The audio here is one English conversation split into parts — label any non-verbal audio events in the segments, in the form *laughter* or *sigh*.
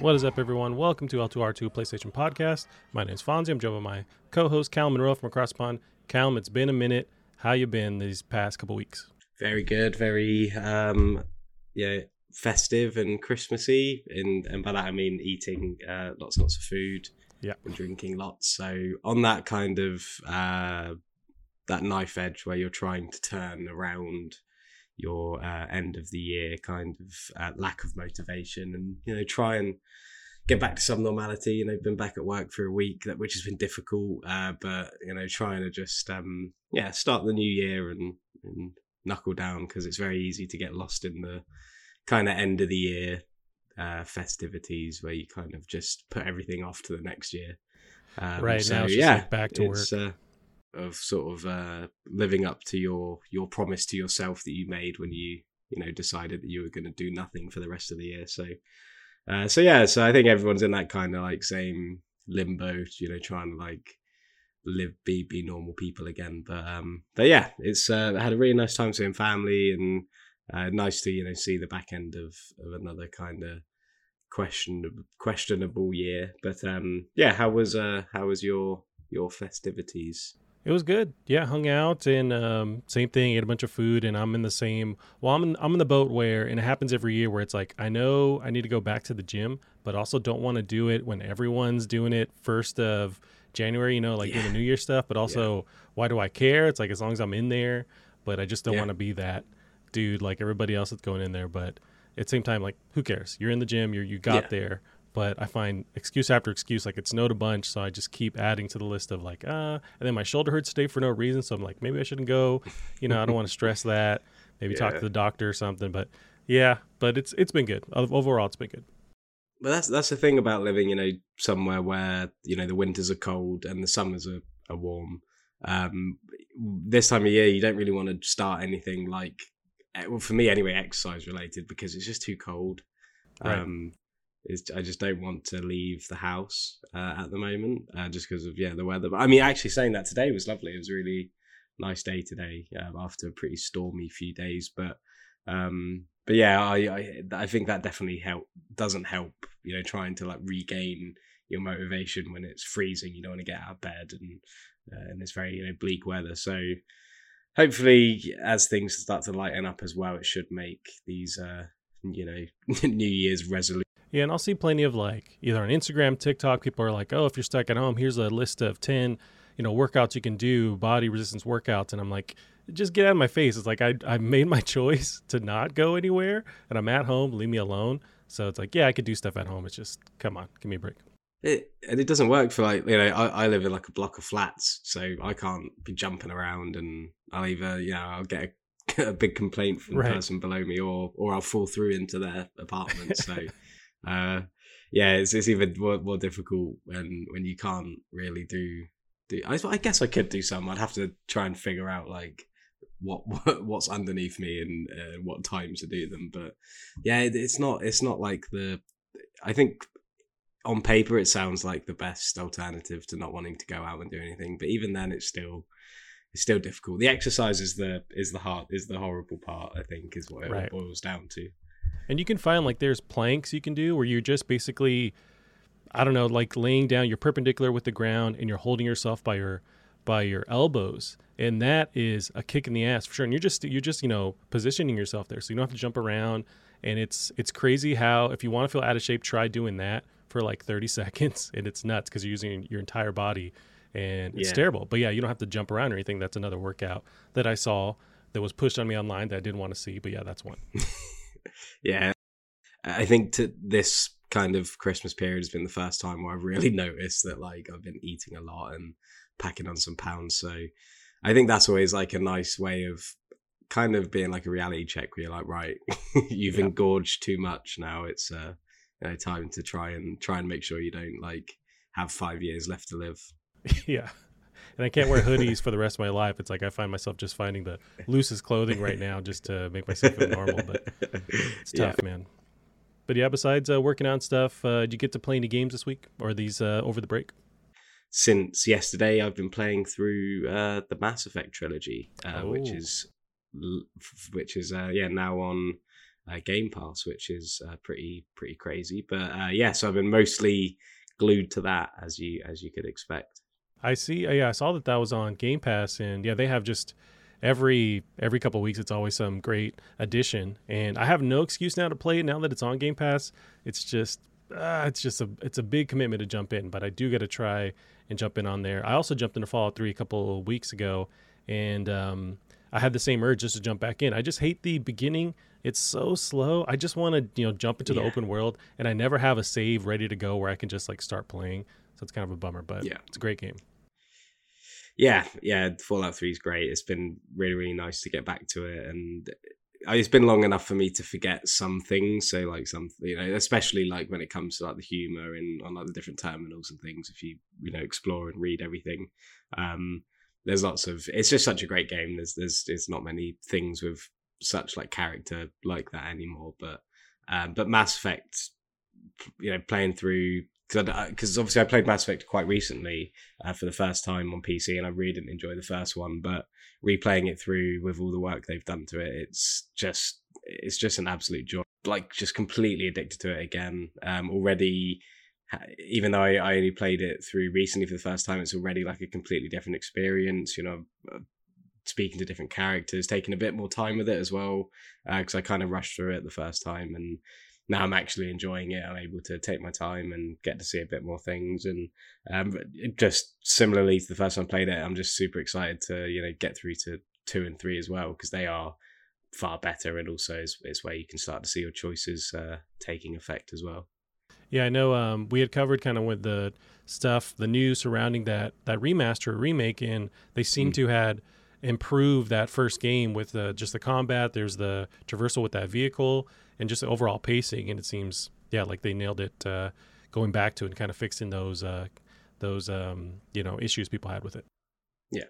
What is up, everyone? Welcome to L2R2 PlayStation Podcast. My name is Fonzie. I'm joined by my co-host Cal Monroe from across the pond. Cal, it's been a minute. How you been these past couple weeks? Very good. Very um, yeah, festive and Christmassy, and and by that I mean eating uh, lots and lots of food. Yeah. and drinking lots. So on that kind of uh, that knife edge where you're trying to turn around your uh, end of the year kind of uh, lack of motivation and you know try and get back to some normality you know been back at work for a week that which has been difficult uh, but you know trying to just um yeah start the new year and, and knuckle down because it's very easy to get lost in the kind of end of the year uh, festivities where you kind of just put everything off to the next year. Um, Right, so now yeah like, back to it's, uh, of sort of uh, living up to your your promise to yourself that you made when you you know decided that you were going to do nothing for the rest of the year. So, uh, so yeah, so I think everyone's in that kind of like same limbo, you know, trying to like live, be be normal people again. But um, but yeah, it's uh, had a really nice time seeing family and uh, nice to you know see the back end of of another kind of questionable questionable year. But um, yeah, how was uh how was your your festivities? It was good. Yeah, hung out and um, same thing. Ate a bunch of food, and I'm in the same. Well, I'm in, I'm in the boat where, and it happens every year, where it's like I know I need to go back to the gym, but also don't want to do it when everyone's doing it first of January. You know, like doing the New Year stuff. But also, why do I care? It's like as long as I'm in there, but I just don't Yeah. want to be that dude like everybody else that's going in there. But at the same time, like who cares? You're in the gym. You are you got Yeah. there. But I find excuse after excuse, like it snowed a bunch, so I just keep adding to the list of like, uh, and then my shoulder hurts today for no reason, so I'm like, maybe I shouldn't go. You know, I don't want to stress that. Maybe talk to the doctor or something. But yeah, but it's it's been good. Overall, it's been good. But that's that's the thing about living, you know, somewhere where you know the winters are cold and the summers are, are warm. Um, this time of year, you don't really want to start anything like, eh, well, for me anyway, exercise related because it's just too cold. Right. Um, I just don't want to leave the house uh, at the moment, uh, just because of yeah the weather. But I mean, actually saying that today was lovely. It was really nice day today um, after a pretty stormy few days. But um, but yeah, I, I I think that definitely help doesn't help. You know, trying to like regain your motivation when it's freezing. You don't want to get out of bed and uh, and it's very you know bleak weather. So hopefully, as things start to lighten up as well, it should make these uh you know *laughs* New Year's resolutions. Yeah, and I'll see plenty of like either on Instagram, TikTok, people are like, oh, if you're stuck at home, here's a list of ten, you know, workouts you can do, body resistance workouts, and I'm like, just get out of my face. It's like I I made my *laughs* choice to not go anywhere, and I'm at home. Leave me alone. So it's like, yeah, I could do stuff at home. It's just, come on, give me a break. It and it doesn't work for like you know I, I live in like a block of flats, so I can't be jumping around, and I'll either you know I'll get a, *laughs* a big complaint from Right. the person below me, or or I'll fall through into their apartment. So uh, yeah, it's it's even more, more difficult when when you can't really do do. I, I guess I could do some. I'd have to try and figure out like what, *laughs* what what's underneath me and uh, what times to do them. But yeah, it, it's not it's not like the. I think on paper it sounds like the best alternative to not wanting to go out and do anything but even then it's still it's still difficult the exercise is the is the hard is the horrible part i think is what it Right. boils down to And you can find like there's planks you can do where you're just basically, I don't know, like laying down, you're perpendicular with the ground and you're holding yourself by your by your elbows, and that is a kick in the ass for sure. And you're just you're just you know positioning yourself there, so you don't have to jump around. And it's it's crazy how if you want to feel out of shape, try doing that for like 30 *laughs* seconds, and it's nuts because you're using your entire body, and it's Yeah. terrible. But yeah, you don't have to jump around or anything. That's another workout that I saw that was pushed on me online that I didn't want to see. But yeah, that's one. *laughs* yeah i think to this kind of christmas period has been the first time where i've really *laughs* noticed that like i've been eating a lot and packing on some pounds so i think that's always like a nice way of kind of being like a reality check where you're like right *laughs* you've Yeah. engorged too much now it's uh you know, time to try and try and make sure you don't like have five years left to live *laughs* yeah. And I can't wear *laughs* hoodies for the rest of my life. It's like I find myself just finding the loosest clothing right now just to make myself feel normal. But it's Yeah. tough, man. But yeah, besides uh, working on stuff, uh, did you get to play any games this week or these uh, over the break? since yesterday i've been playing through uh the mass effect trilogy uh, which Oh. is which is uh yeah now on uh, Game Pass, which is uh, pretty pretty crazy. But uh, yeah, so I've been mostly glued to that as you as you could expect. I see. Uh, yeah, I saw that that was on Game Pass, and yeah, they have just every every couple weeks. It's always some great addition, and I have no excuse now to play it now that it's on Game Pass. It's just uh, it's just a it's a big commitment to jump in, but I do got to try and jump in on there. I also jumped into Fallout Three a couple of weeks ago, and um, I had the same urge just to jump back in. I just hate the beginning. It's so slow. I just want to, you know, jump into the open world and I never have a save ready to go where I can just like start playing. So it's kind of a bummer, but Yeah. it's a great game. yeah, yeah, Fallout Three is great. It's been really, really nice to get back to it, and it's been long enough for me to forget some things. So, like some, you know, especially like when it comes to like the humor and on like the different terminals and things. If you you know explore and read everything, um, there's lots of. It's just such a great game. There's there's there's not many things with such like character like that anymore. But um, but Mass Effect, you know, playing through because obviously I played Mass Effect quite recently uh, for the first time on PC, and I really didn't enjoy the first one. But replaying it through with all the work they've done to it, it's just it's just an absolute joy. Like just completely addicted to it again. Um, already, even though I, I only played it through recently for the first time, it's already like a completely different experience. You know. uh, Speaking to different characters, taking a bit more time with it as well, because I kind of rushed through it the first time, and now I'm actually enjoying it. I'm able to take my time and get to see a bit more things. And um, just similarly to the first time I played it, I'm just super excited to you know get through to two and three as well because they are far better, and also it's, it's where you can start to see your choices uh, taking effect as well. Yeah, I know. Um, we had covered kind of with the stuff, the news surrounding that that remaster remake, and they seem Mm. to had improved that first game with the, just the combat. There's the traversal with that vehicle, and just the overall pacing. And it seems, yeah, like they nailed it. Uh, going back to and kind of fixing those uh, those um, you know issues people had with it. Yeah,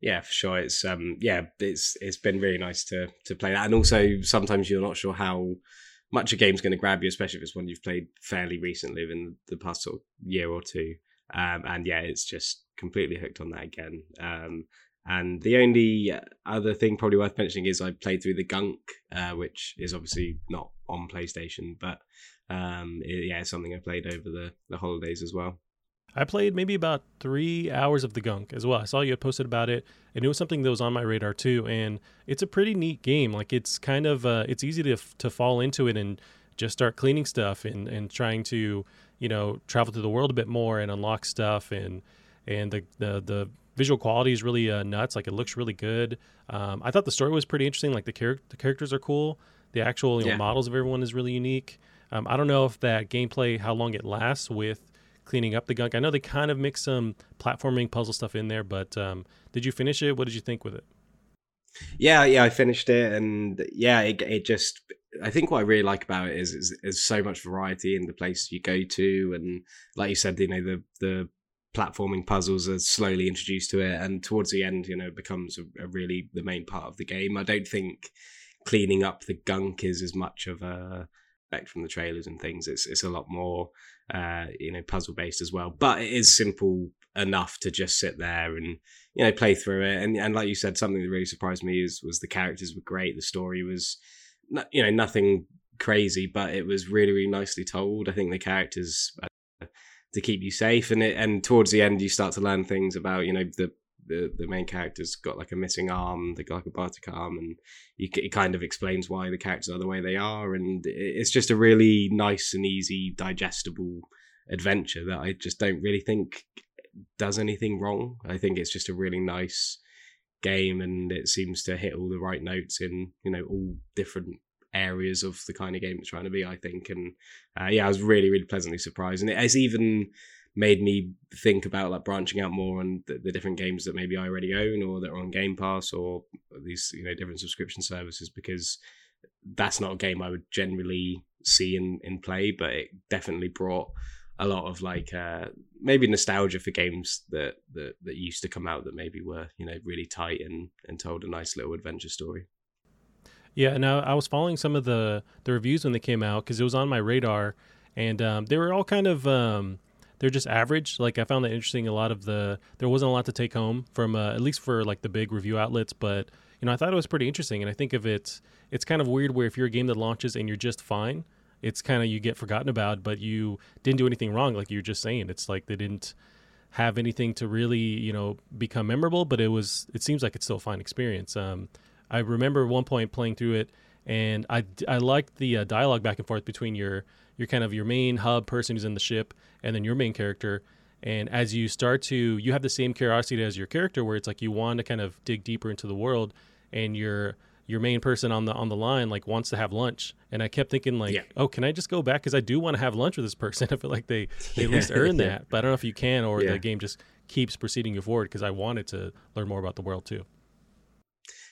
Yeah, for sure. It's um yeah, it's it's been really nice to to play that, and also sometimes you're not sure how much a game's going to grab you, especially if it's one you've played fairly recently within the past sort of year or two. Um, and yeah, it's just completely hooked on that again. Um, and the only other thing probably worth mentioning is I played through the Gunk, uh, which is obviously not on PlayStation, but um, it, yeah, it's something I played over the the holidays as well. I played maybe about three hours of the gunk as well. I saw you had posted about it, and it was something that was on my radar too. And it's a pretty neat game. Like it's kind of uh, it's easy to to fall into it and just start cleaning stuff and and trying to you know travel through the world a bit more and unlock stuff and and the the the visual quality is really uh, nuts. Like it looks really good. Um, I thought the story was pretty interesting. Like the char- the characters are cool. The actual you know, models of everyone is really unique. Um, I don't know if that gameplay how long it lasts with cleaning up the gunk. I know they kind of mix some platforming puzzle stuff in there, but um, did you finish it? What did you think with it? Yeah, yeah, I finished it, and yeah, it, it just. I think what I really like about it is, is is so much variety in the place you go to, and like you said, you know the the platforming puzzles are slowly introduced to it, and towards the end, you know, becomes a, a really the main part of the game. I don't think cleaning up the gunk is as much of a effect from the trailers and things. It's it's a lot more uh, you know puzzle based as well, but it is simple enough to just sit there and you know play through it. And and like you said, something that really surprised me is was the characters were great. The story was you know nothing crazy, but it was really really nicely told. I think the characters. Uh, to keep you safe and it and towards the end you start to learn things about you know the the, the main character's got like a missing arm they got like a bionic arm and you, it kind of explains why the characters are the way they are and it's just a really nice and easy digestible adventure that i just don't really think does anything wrong. I think it's just a really nice game and it seems to hit all the right notes in you know all different areas of the kind of game it's trying to be i think. And uh, yeah i was really really pleasantly surprised. And it has even made me think about like branching out more on the, the different games that maybe i already own or that are on game pass or these you know different subscription services because that's not a game i would generally see in in play but it definitely brought a lot of like uh maybe nostalgia for games that that that used to come out that maybe were you know really tight and and told a nice little adventure story Yeah, now I was following some of the the reviews when they came out because it was on my radar, and um, they were all kind of um, they're just average. Like I found that interesting. A lot of the there wasn't a lot to take home from uh, at least for like the big review outlets, but you know, I thought it was pretty interesting. And I think of it, it's kind of weird where if you're a game that launches and you're just fine, it's kind of you get forgotten about, but you didn't do anything wrong, like you were just saying. It's like they didn't have anything to really, you know, become memorable, but it was. It seems like it's still a fine experience. Um, I remember one point playing through it, and I I liked the uh, dialogue back and forth between your your kind of your main hub person who's in the ship and then your main character. And as you start to, you have the same curiosity as your character, where it's like you want to kind of dig deeper into the world, and your your main person on the on the line like wants to have lunch and i kept thinking like yeah. oh can i just go back because i do want to have lunch with this person *laughs* i feel like they, they at least earn that but i don't know if you can or yeah. the game just keeps proceeding you forward because i wanted to learn more about the world too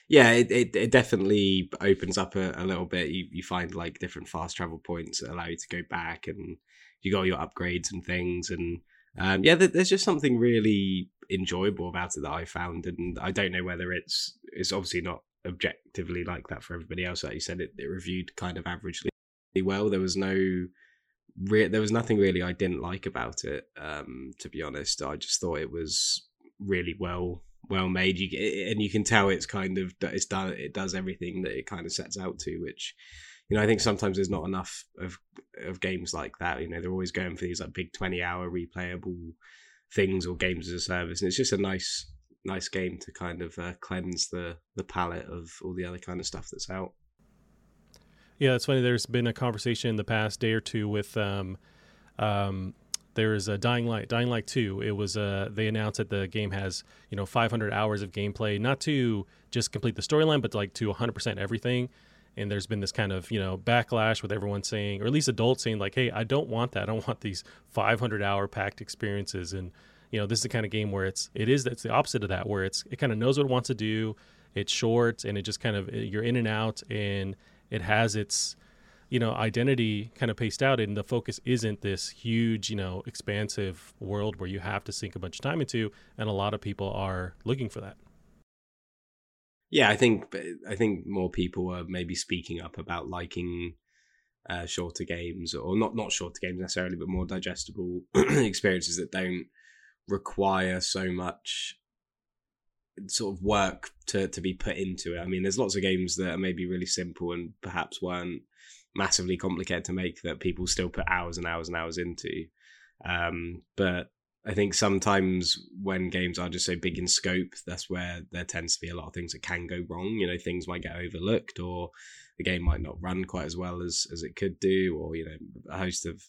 yeah it, it, it definitely opens up a, a, little bit you, you find like different fast travel points that allow you to go back and you got your upgrades and things and um, yeah there's just something really enjoyable about it that i found and i don't know whether it's it's obviously not objectively like that for everybody else. Like you said, it, it reviewed kind of averagely well. There was no, re- there was nothing really I didn't like about it. Um, to be honest, I just thought it was really well well made. You and you can tell it's kind of it's done. It does everything that it kind of sets out to, which you know I think sometimes there's not enough of of games like that. You know they're always going for these like big twenty hour replayable things or games as a service, and it's just a nice nice game to kind of uh, cleanse the the palette of all the other kind of stuff that's out. Yeah, it's funny. There's been a conversation in the past day or two with um, um, there's a Dying Light, Dying Light Two. It was uh, they announced that the game has you know 500 hours of gameplay, not to just complete the storyline, but like to 100% everything. And there's been this kind of you know backlash with everyone saying, or at least adults saying, like, "Hey, I don't want that. I don't *laughs* want these 500 hour packed experiences." And you know, this is the kind of game where it's it is it's the opposite of that, where it's it kind of knows what it wants to do. It's short and it just kind of you're in and out, and it has its you know identity kind of paced out, and the focus isn't this huge you know expansive world where you have to sink a bunch of time into, and a lot of people are looking for that. Yeah, I think I think more people are maybe speaking up about liking uh, shorter games, or not not shorter games necessarily, but more digestible *clears throat* experiences that don't require so much sort of work to to be put into it. I mean, there's lots of games that are maybe really simple and perhaps weren't massively complicated to make that people still put hours and hours and hours into. Um, but I think sometimes when games are just so big in scope, that's where there tends to be a lot of things that can go wrong. You know, things might get overlooked, or the game might not run quite as well as as it could do, or you know, a host of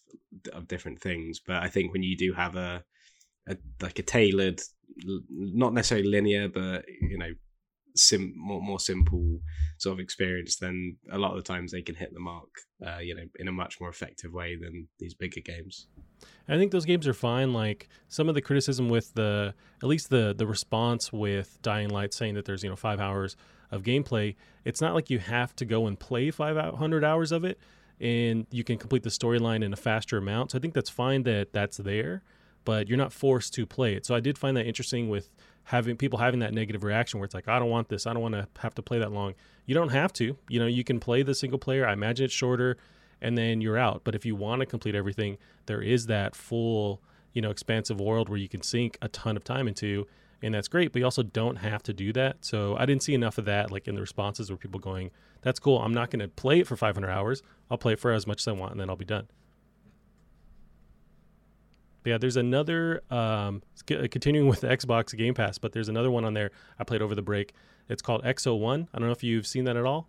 of different things. But I think when you do have a a like a tailored, not necessarily linear, but you know, sim more more simple sort of experience, then a lot of the times they can hit the mark, uh, you know, in a much more effective way than these bigger games. I think those games are fine. Like some of the criticism with the, at least the the response with Dying Light saying that there's you know five hours of gameplay. It's not like you have to go and play five hundred hours of it, and you can complete the storyline in a faster amount. So I think that's fine that that's there but you're not forced to play it. So I did find that interesting with having people having that negative reaction where it's like, I don't want this. I don't want to have to play that long. You don't have to. You know, you can play the single player. I imagine it's shorter and then you're out. But if you want to complete everything, there is that full, you know, expansive world where you can sink a ton of time into. And that's great, but you also don't have to do that. So I didn't see enough of that, like in the responses where people going, "That's cool. I'm not going to play it for 500 hours. I'll play it for as much as I want, and then I'll be done." Yeah, there's another um, continuing with the *laughs* Xbox Game Pass, but there's another one on there I played over the break. It's called Exo One. I don't know if you've seen that at all.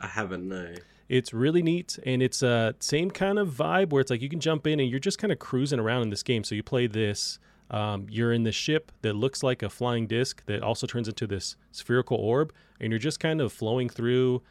I haven't. No. It's really neat, and it's a uh, same kind of vibe where it's like you can jump in and you're just kind of cruising around in this game. So you play this. Um, you're in the ship that looks like a flying disc that also turns into this spherical orb, and you're just kind of flowing through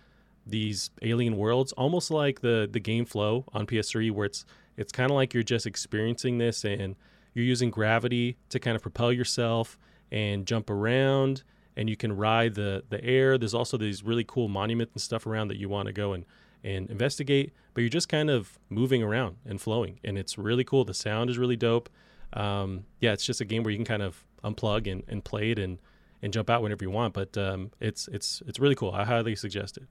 these alien worlds, almost like the the game flow on PS3, where it's it's kind of like you're just experiencing this and you're using gravity to kind of propel yourself and jump around and you can ride the the air. There's also these really cool monuments and stuff around that you want to go and and investigate, but you're just kind of moving around and flowing, and it's really cool. The sound is really dope. Um, yeah, it's just a game where you can kind of unplug and, and play it and and jump out whenever you want. But um, it's it's it's really cool. I highly suggest it.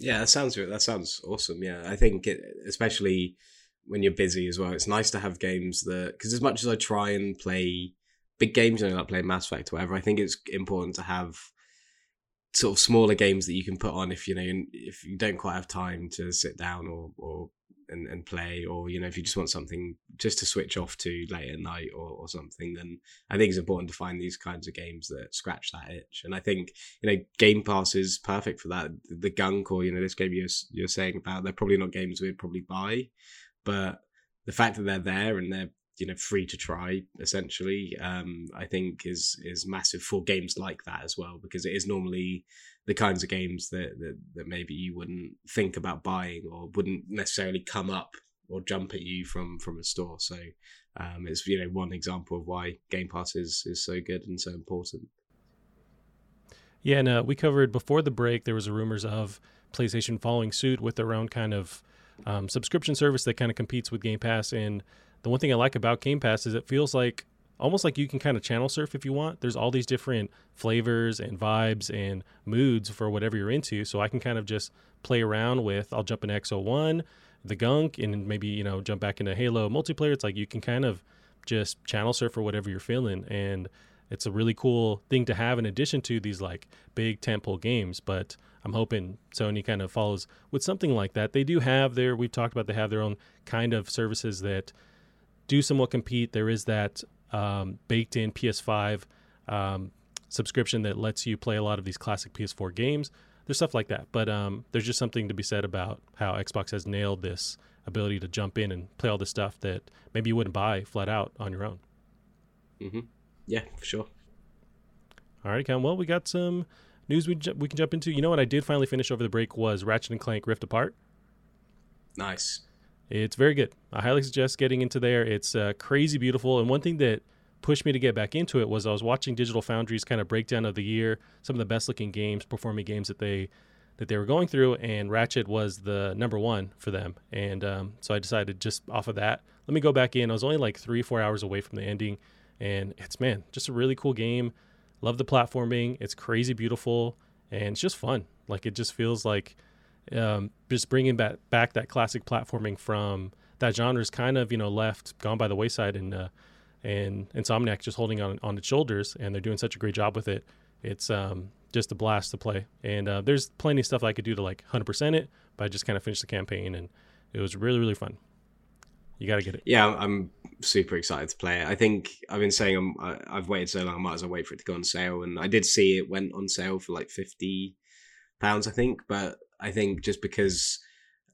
Yeah, that sounds that sounds awesome. Yeah, I think it, especially when you're busy as well, it's nice to have games that because as much as I try and play big games, you know, like playing Mass Effect or whatever, I think it's important to have sort of smaller games that you can put on if you know if you don't quite have time to sit down or or and, and play or you know if you just want something just to switch off to late at night or, or something then i think it's important to find these kinds of games that scratch that itch. And i think you know game pass is perfect for that. The gunk or you know this game you're, you're saying about they're probably not games we'd probably buy but the fact that they're there and they're you know free to try essentially um, i think is is massive for games like that as well because it is normally the kinds of games that, that that maybe you wouldn't think about buying or wouldn't necessarily come up or jump at you from from a store. So um, it's you know one example of why game pass is is so good and so important. Yeah and uh, we covered before the break there was rumors of playstation following suit with their own kind of um, subscription service that kind of competes with game pass. And the one thing I like about Game Pass is it feels like almost like you can kind of channel surf if you want. There's all these different flavors and vibes and moods for whatever you're into. So I can kind of just play around with, I'll jump in Exo One, the gunk, and maybe, you know, jump back into Halo multiplayer. It's like you can kind of just channel surf for whatever you're feeling. And it's a really cool thing to have in addition to these like big tentpole games. But I'm hoping Sony kind of follows with something like that. They do have their, we've talked about, they have their own kind of services that do somewhat compete. There is that um, baked in PS5 um, subscription that lets you play a lot of these classic PS4 games. There's stuff like that, but um, there's just something to be said about how Xbox has nailed this ability to jump in and play all this stuff that maybe you wouldn't buy flat out on your own. Mm-hmm. Yeah, for sure. All right, Cam. Well, we got some news we ju- we can jump into. You know what I did finally finish over the break was Ratchet and Clank Rift Apart. Nice. It's very good. I highly suggest getting into there. It's uh, crazy beautiful. And one thing that pushed me to get back into it was I was watching Digital Foundry's kind of breakdown of the year, some of the best looking games, performing games that they that they were going through, and Ratchet was the number one for them. And um, so I decided just off of that, let me go back in. I was only like three, four hours away from the ending, and it's man, just a really cool game. Love the platforming. It's crazy beautiful, and it's just fun. Like it just feels like um, just bringing back back that classic platforming from that genre is kind of you know left gone by the wayside and uh, and Insomniac just holding on on its shoulders and they're doing such a great job with it. It's um, just a blast to play and uh, there's plenty of stuff I could do to like 100% it, but I just kind of finished the campaign and it was really really fun. You got to get it. Yeah, I'm super excited to play it. I think I've been saying I'm, I've waited so long, I might as well wait for it to go on sale. And I did see it went on sale for like fifty pounds, I think. But I think just because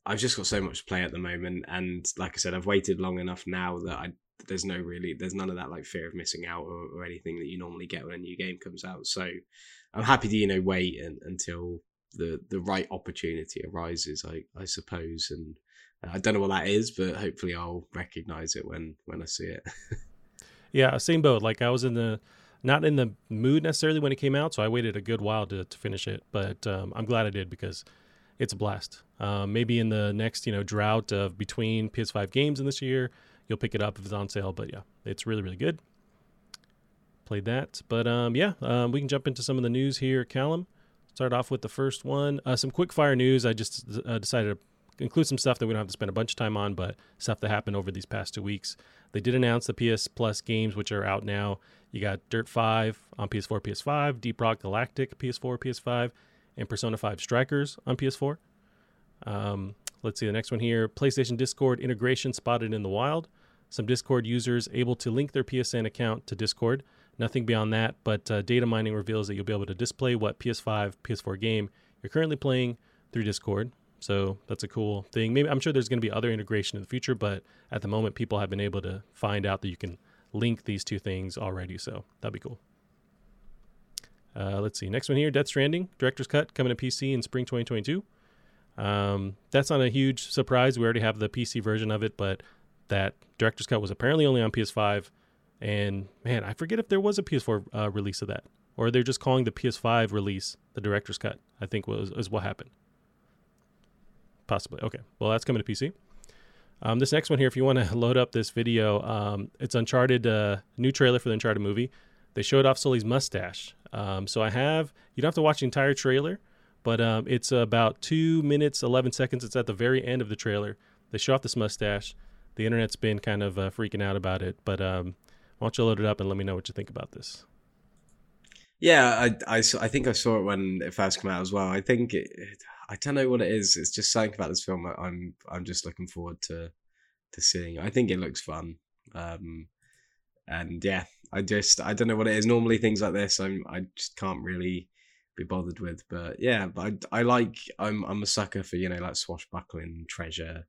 I've just got so much to play at the moment, and like I said, I've waited long enough now that I there's no really there's none of that like fear of missing out or, or anything that you normally get when a new game comes out. So I'm happy to you know wait and, until the the right opportunity arises. I I suppose, and I don't know what that is, but hopefully I'll recognize it when when I see it. *laughs* yeah, same boat. Like I was in the not in the mood necessarily when it came out, so I waited a good while to, to finish it. But um, I'm glad I did because it's a blast. Um, maybe in the next you know drought of between PS5 games in this year, you'll pick it up if it's on sale. But yeah, it's really really good. Played that, but um, yeah, um, we can jump into some of the news here, Callum. Start off with the first one. Uh, some quick fire news. I just uh, decided to include some stuff that we don't have to spend a bunch of time on, but stuff that happened over these past two weeks. They did announce the PS Plus games, which are out now. You got Dirt 5 on PS4, PS5, Deep Rock Galactic PS4, PS5, and Persona 5 Strikers on PS4. Um, let's see the next one here PlayStation Discord integration spotted in the wild. Some Discord users able to link their PSN account to Discord. Nothing beyond that, but uh, data mining reveals that you'll be able to display what PS5, PS4 game you're currently playing through Discord. So that's a cool thing. Maybe I'm sure there's going to be other integration in the future, but at the moment, people have been able to find out that you can link these two things already. So that'd be cool. Uh, let's see. Next one here Death Stranding, Director's Cut coming to PC in spring 2022. Um, that's not a huge surprise. We already have the PC version of it, but that Director's Cut was apparently only on PS5. And man, I forget if there was a PS4 uh, release of that, or they're just calling the PS5 release the Director's Cut. I think was is what happened. Possibly. Okay. Well, that's coming to PC. Um, this next one here, if you want to *laughs* load up this video, um, it's Uncharted, uh, new trailer for the Uncharted movie. They showed off Sully's mustache. Um, so I have, you don't have to watch the entire trailer, but um, it's about two minutes, 11 seconds. It's at the very end of the trailer. They show off this mustache. The internet's been kind of uh, freaking out about it, but um, why don't you load it up and let me know what you think about this? Yeah, I, I, I think I saw it when it first came out as well. I think it, I don't know what it is. It's just something about this film. I'm I'm just looking forward to to seeing. I think it looks fun. Um, and yeah, I just I don't know what it is. Normally things like this, I'm I just can't really be bothered with. But yeah, but I, I like I'm I'm a sucker for you know like swashbuckling treasure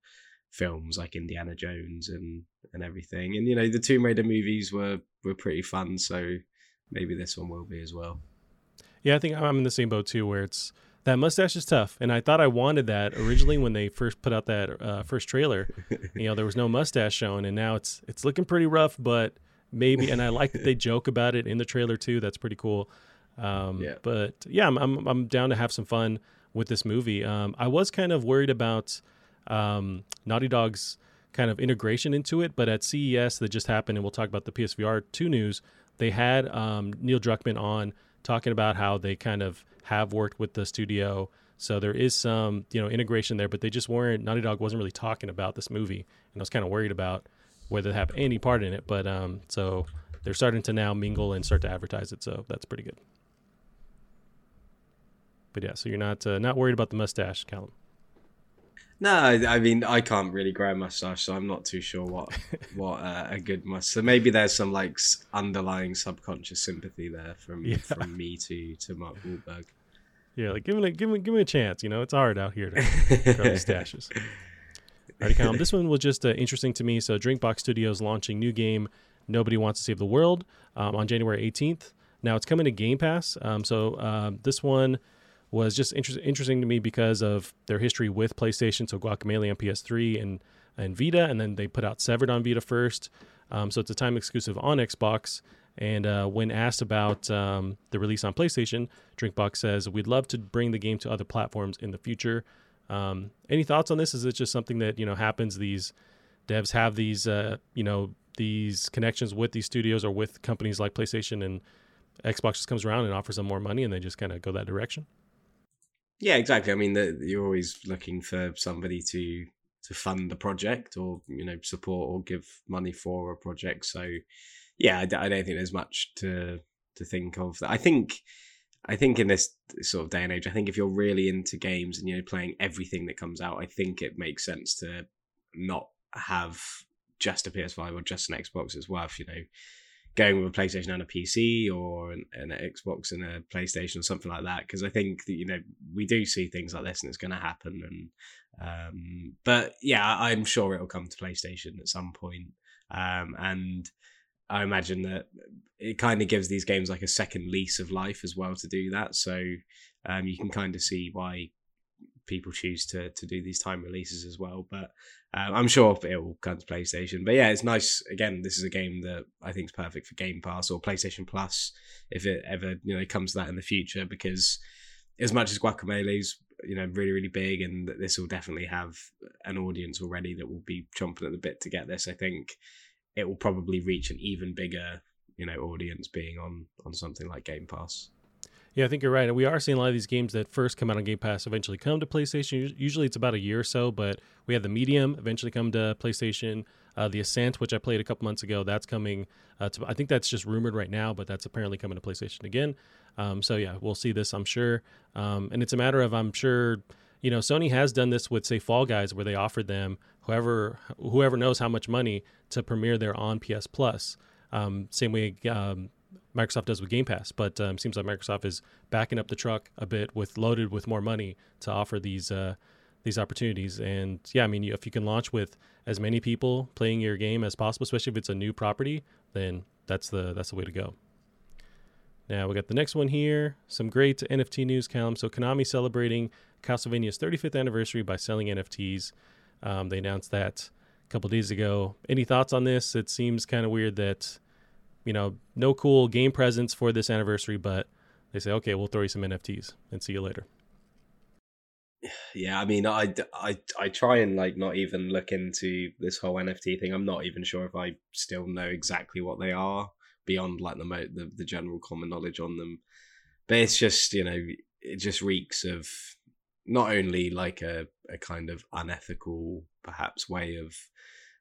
films like Indiana Jones and and everything. And you know the Tomb Raider movies were were pretty fun, so maybe this one will be as well. Yeah, I think I'm in the same boat too, where it's that mustache is tough, and I thought I wanted that originally when they first put out that uh, first trailer. *laughs* You know, there was no mustache shown, and now it's it's looking pretty rough, but maybe. And I like that they *laughs* joke about it in the trailer too. That's pretty cool. Um, yeah. But yeah, I'm, I'm I'm down to have some fun with this movie. Um, I was kind of worried about um, Naughty Dog's kind of integration into it, but at CES that just happened, and we'll talk about the PSVR two news. They had um, Neil Druckmann on talking about how they kind of have worked with the studio. So there is some, you know, integration there, but they just weren't. Naughty Dog wasn't really talking about this movie, and I was kind of worried about whether they have any part in it. But um, so they're starting to now mingle and start to advertise it. So that's pretty good. But yeah, so you're not uh, not worried about the mustache, Callum. No, I mean I can't really grow a mustache, so I'm not too sure what *laughs* what uh, a good mustache. So maybe there's some like underlying subconscious sympathy there from yeah. from me to to Mark Wahlberg. Yeah, like give me give me give me a chance. You know, it's hard out here to *laughs* grow mustaches. Callum. *laughs* This one was just uh, interesting to me. So, Drinkbox Studios launching new game, Nobody Wants to Save the World, um, on January 18th. Now it's coming to Game Pass. Um, so um, this one was just inter- interesting to me because of their history with PlayStation. So Guacamelee on PS3 and and Vita, and then they put out Severed on Vita first. Um, so it's a time exclusive on Xbox. And uh, when asked about um, the release on PlayStation, Drinkbox says, "We'd love to bring the game to other platforms in the future." Um, any thoughts on this? Is it just something that you know happens? These devs have these uh, you know these connections with these studios or with companies like PlayStation, and Xbox just comes around and offers them more money, and they just kind of go that direction. Yeah, exactly. I mean, the, you're always looking for somebody to to fund the project or you know support or give money for a project. So, yeah, I, I don't think there's much to to think of. I think I think in this sort of day and age, I think if you're really into games and you're playing everything that comes out, I think it makes sense to not have just a PS5 or just an Xbox. It's worth you know going with a PlayStation and a PC or an, an Xbox and a PlayStation or something like that. Because I think that you know we do see things like this and it's going to happen. And um, but yeah, I'm sure it'll come to PlayStation at some point. Um, and I imagine that it kind of gives these games like a second lease of life as well to do that. So um, you can kind of see why people choose to to do these time releases as well. But um, I'm sure it will come to PlayStation. But yeah, it's nice. Again, this is a game that I think is perfect for Game Pass or PlayStation Plus if it ever you know comes to that in the future. Because as much as Guacamelee's you know really really big, and this will definitely have an audience already that will be chomping at the bit to get this. I think it will probably reach an even bigger you know audience being on on something like Game Pass. Yeah, I think you're right. We are seeing a lot of these games that first come out on Game Pass eventually come to PlayStation. Usually it's about a year or so, but we have the Medium eventually come to PlayStation. Uh, the Ascent, which I played a couple months ago, that's coming. Uh, to, I think that's just rumored right now, but that's apparently coming to PlayStation again. Um, so yeah, we'll see this, I'm sure. Um, and it's a matter of, I'm sure, you know, Sony has done this with say Fall Guys, where they offered them whoever whoever knows how much money to premiere there on PS Plus. Um, same way um, Microsoft does with Game Pass, but um, seems like Microsoft is backing up the truck a bit with loaded with more money to offer these uh, these opportunities. And yeah, I mean, if you can launch with as many people playing your game as possible, especially if it's a new property, then that's the that's the way to go. Now we got the next one here. Some great NFT news, Callum. So Konami celebrating Castlevania's 35th anniversary by selling NFTs. Um, they announced that a couple days ago. Any thoughts on this? It seems kind of weird that you know, no cool game presents for this anniversary, but they say, okay, we'll throw you some NFTs and see you later. Yeah, I mean, I, I, I try and like not even look into this whole NFT thing. I'm not even sure if I still know exactly what they are beyond like the the, the general common knowledge on them. But it's just you know, it just reeks of not only like a, a kind of unethical perhaps way of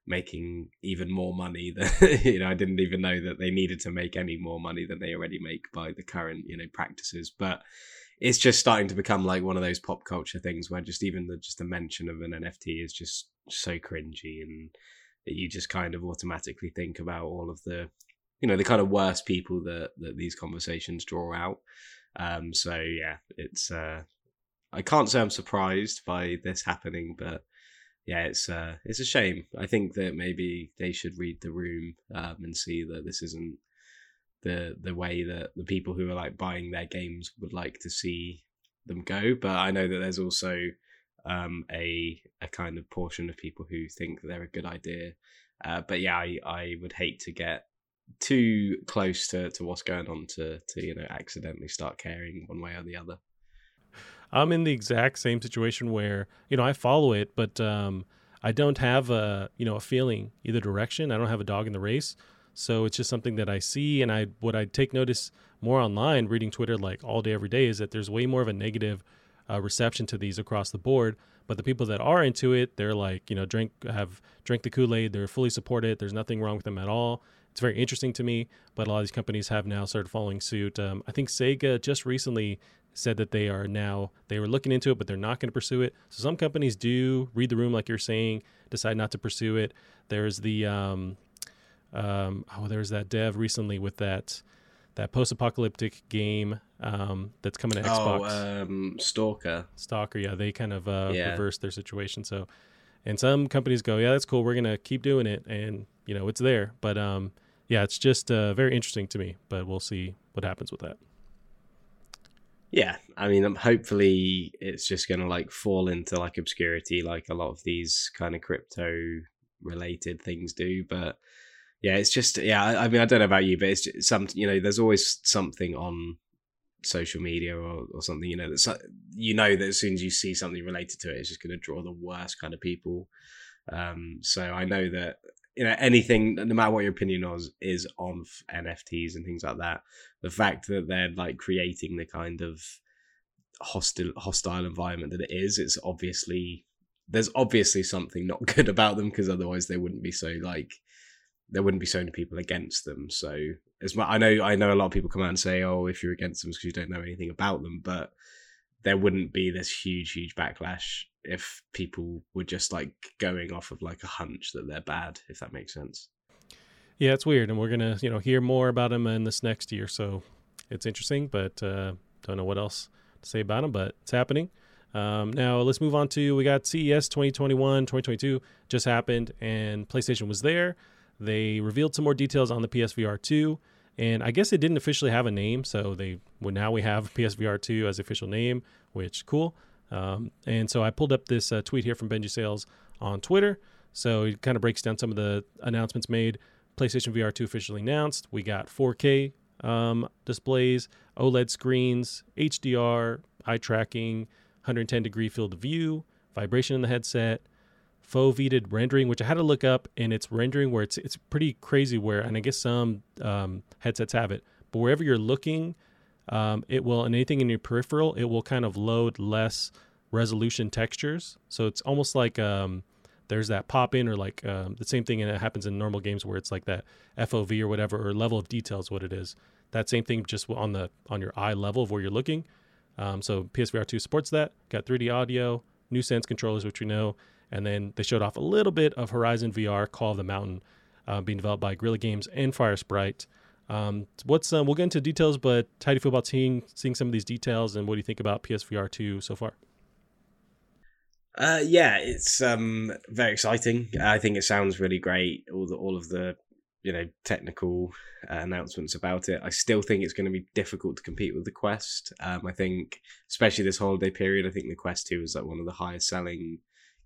making even more money *laughs* than you know i didn't even know that they needed to make any more money than they already make by the current you know practices. But it's just starting to become like one of those pop culture things where just even the just the mention of an nft is just so cringy and you just kind of automatically think about all of the you know the kind of worst people that that these conversations draw out. Um so yeah it's uh i can't say i'm surprised by this happening but yeah, it's uh, it's a shame. I think that maybe they should read the room um, and see that this isn't the the way that the people who are like buying their games would like to see them go. But I know that there's also um, a a kind of portion of people who think they're a good idea. Uh, but yeah, I, I would hate to get too close to, to what's going on to to you know accidentally start caring one way or the other. I'm in the exact same situation where you know I follow it, but um, I don't have a you know a feeling either direction. I don't have a dog in the race, so it's just something that I see, and I what I take notice more online, reading Twitter like all day every day, is that there's way more of a negative uh, reception to these across the board. But the people that are into it, they're like you know drink have drink the Kool Aid. They're fully support it. There's nothing wrong with them at all. It's very interesting to me, but a lot of these companies have now started following suit. Um, I think Sega just recently said that they are now they were looking into it, but they're not going to pursue it. So some companies do read the room, like you're saying, decide not to pursue it. There's the um, um, oh, there's that dev recently with that that post-apocalyptic game um, that's coming to Xbox. Oh, um, Stalker. Stalker, yeah, they kind of uh, yeah. reversed their situation. So, and some companies go, yeah, that's cool. We're gonna keep doing it, and you know, it's there. But um, yeah, it's just uh, very interesting to me. But we'll see what happens with that. Yeah, I mean, um, hopefully it's just going to like fall into like obscurity, like a lot of these kind of crypto related things do. But yeah, it's just yeah. I, I mean, I don't know about you, but it's some you know, there's always something on social media or, or something you know that's you know that as soon as you see something related to it, it's just going to draw the worst kind of people. Um, so I know that you know anything no matter what your opinion is is on nfts and things like that. The fact that they're like creating the kind of hostile hostile environment that it is it's obviously there's obviously something not *laughs* good about them because otherwise they wouldn't be so like there wouldn't be so many people against them. So as much i know i know a lot of people come out and say oh if you're against them because you don't know anything about them but there wouldn't be this huge huge backlash if people were just like going off of like a hunch that they're bad, if that makes sense. Yeah, it's weird, and we're gonna you know hear more about them in this next year, so it's interesting, but uh, don't know what else to say about them, but it's happening. Um, now let's move on to we got CES 2021, 2022 just happened, and PlayStation was there. They revealed some more details on the PSVR 2, and I guess it didn't officially have a name, so they well now we have PSVR 2 as official name, which cool. Um, and so I pulled up this uh, tweet here from Benji Sales on Twitter. So it kind of breaks down some of the announcements made. PlayStation VR 2 officially announced. We got 4K um, displays, OLED screens, HDR, eye tracking, 110 degree field of view, vibration in the headset, faux foveated rendering, which I had to look up, and it's rendering where it's it's pretty crazy. Where and I guess some um, headsets have it, but wherever you're looking, um, it will, and anything in your peripheral, it will kind of load less resolution textures. So it's almost like um, there's that pop in or like um, the same thing and it happens in normal games where it's like that FOV or whatever or level of detail is what it is. That same thing just on the on your eye level of where you're looking. Um, so PSVR 2 supports that. Got 3D audio, new Sense controllers, which we know, and then they showed off a little bit of Horizon VR, Call of the Mountain, uh, being developed by Guerrilla Games and Firesprite. Um, what's um, we'll get into details, but how do you feel about seeing seeing some of these details, and what do you think about PSVR two so far? Uh, yeah, it's um, very exciting. I think it sounds really great. All the all of the you know technical uh, announcements about it. I still think it's going to be difficult to compete with the Quest. Um, I think, especially this holiday period, I think the Quest two is like one of the highest selling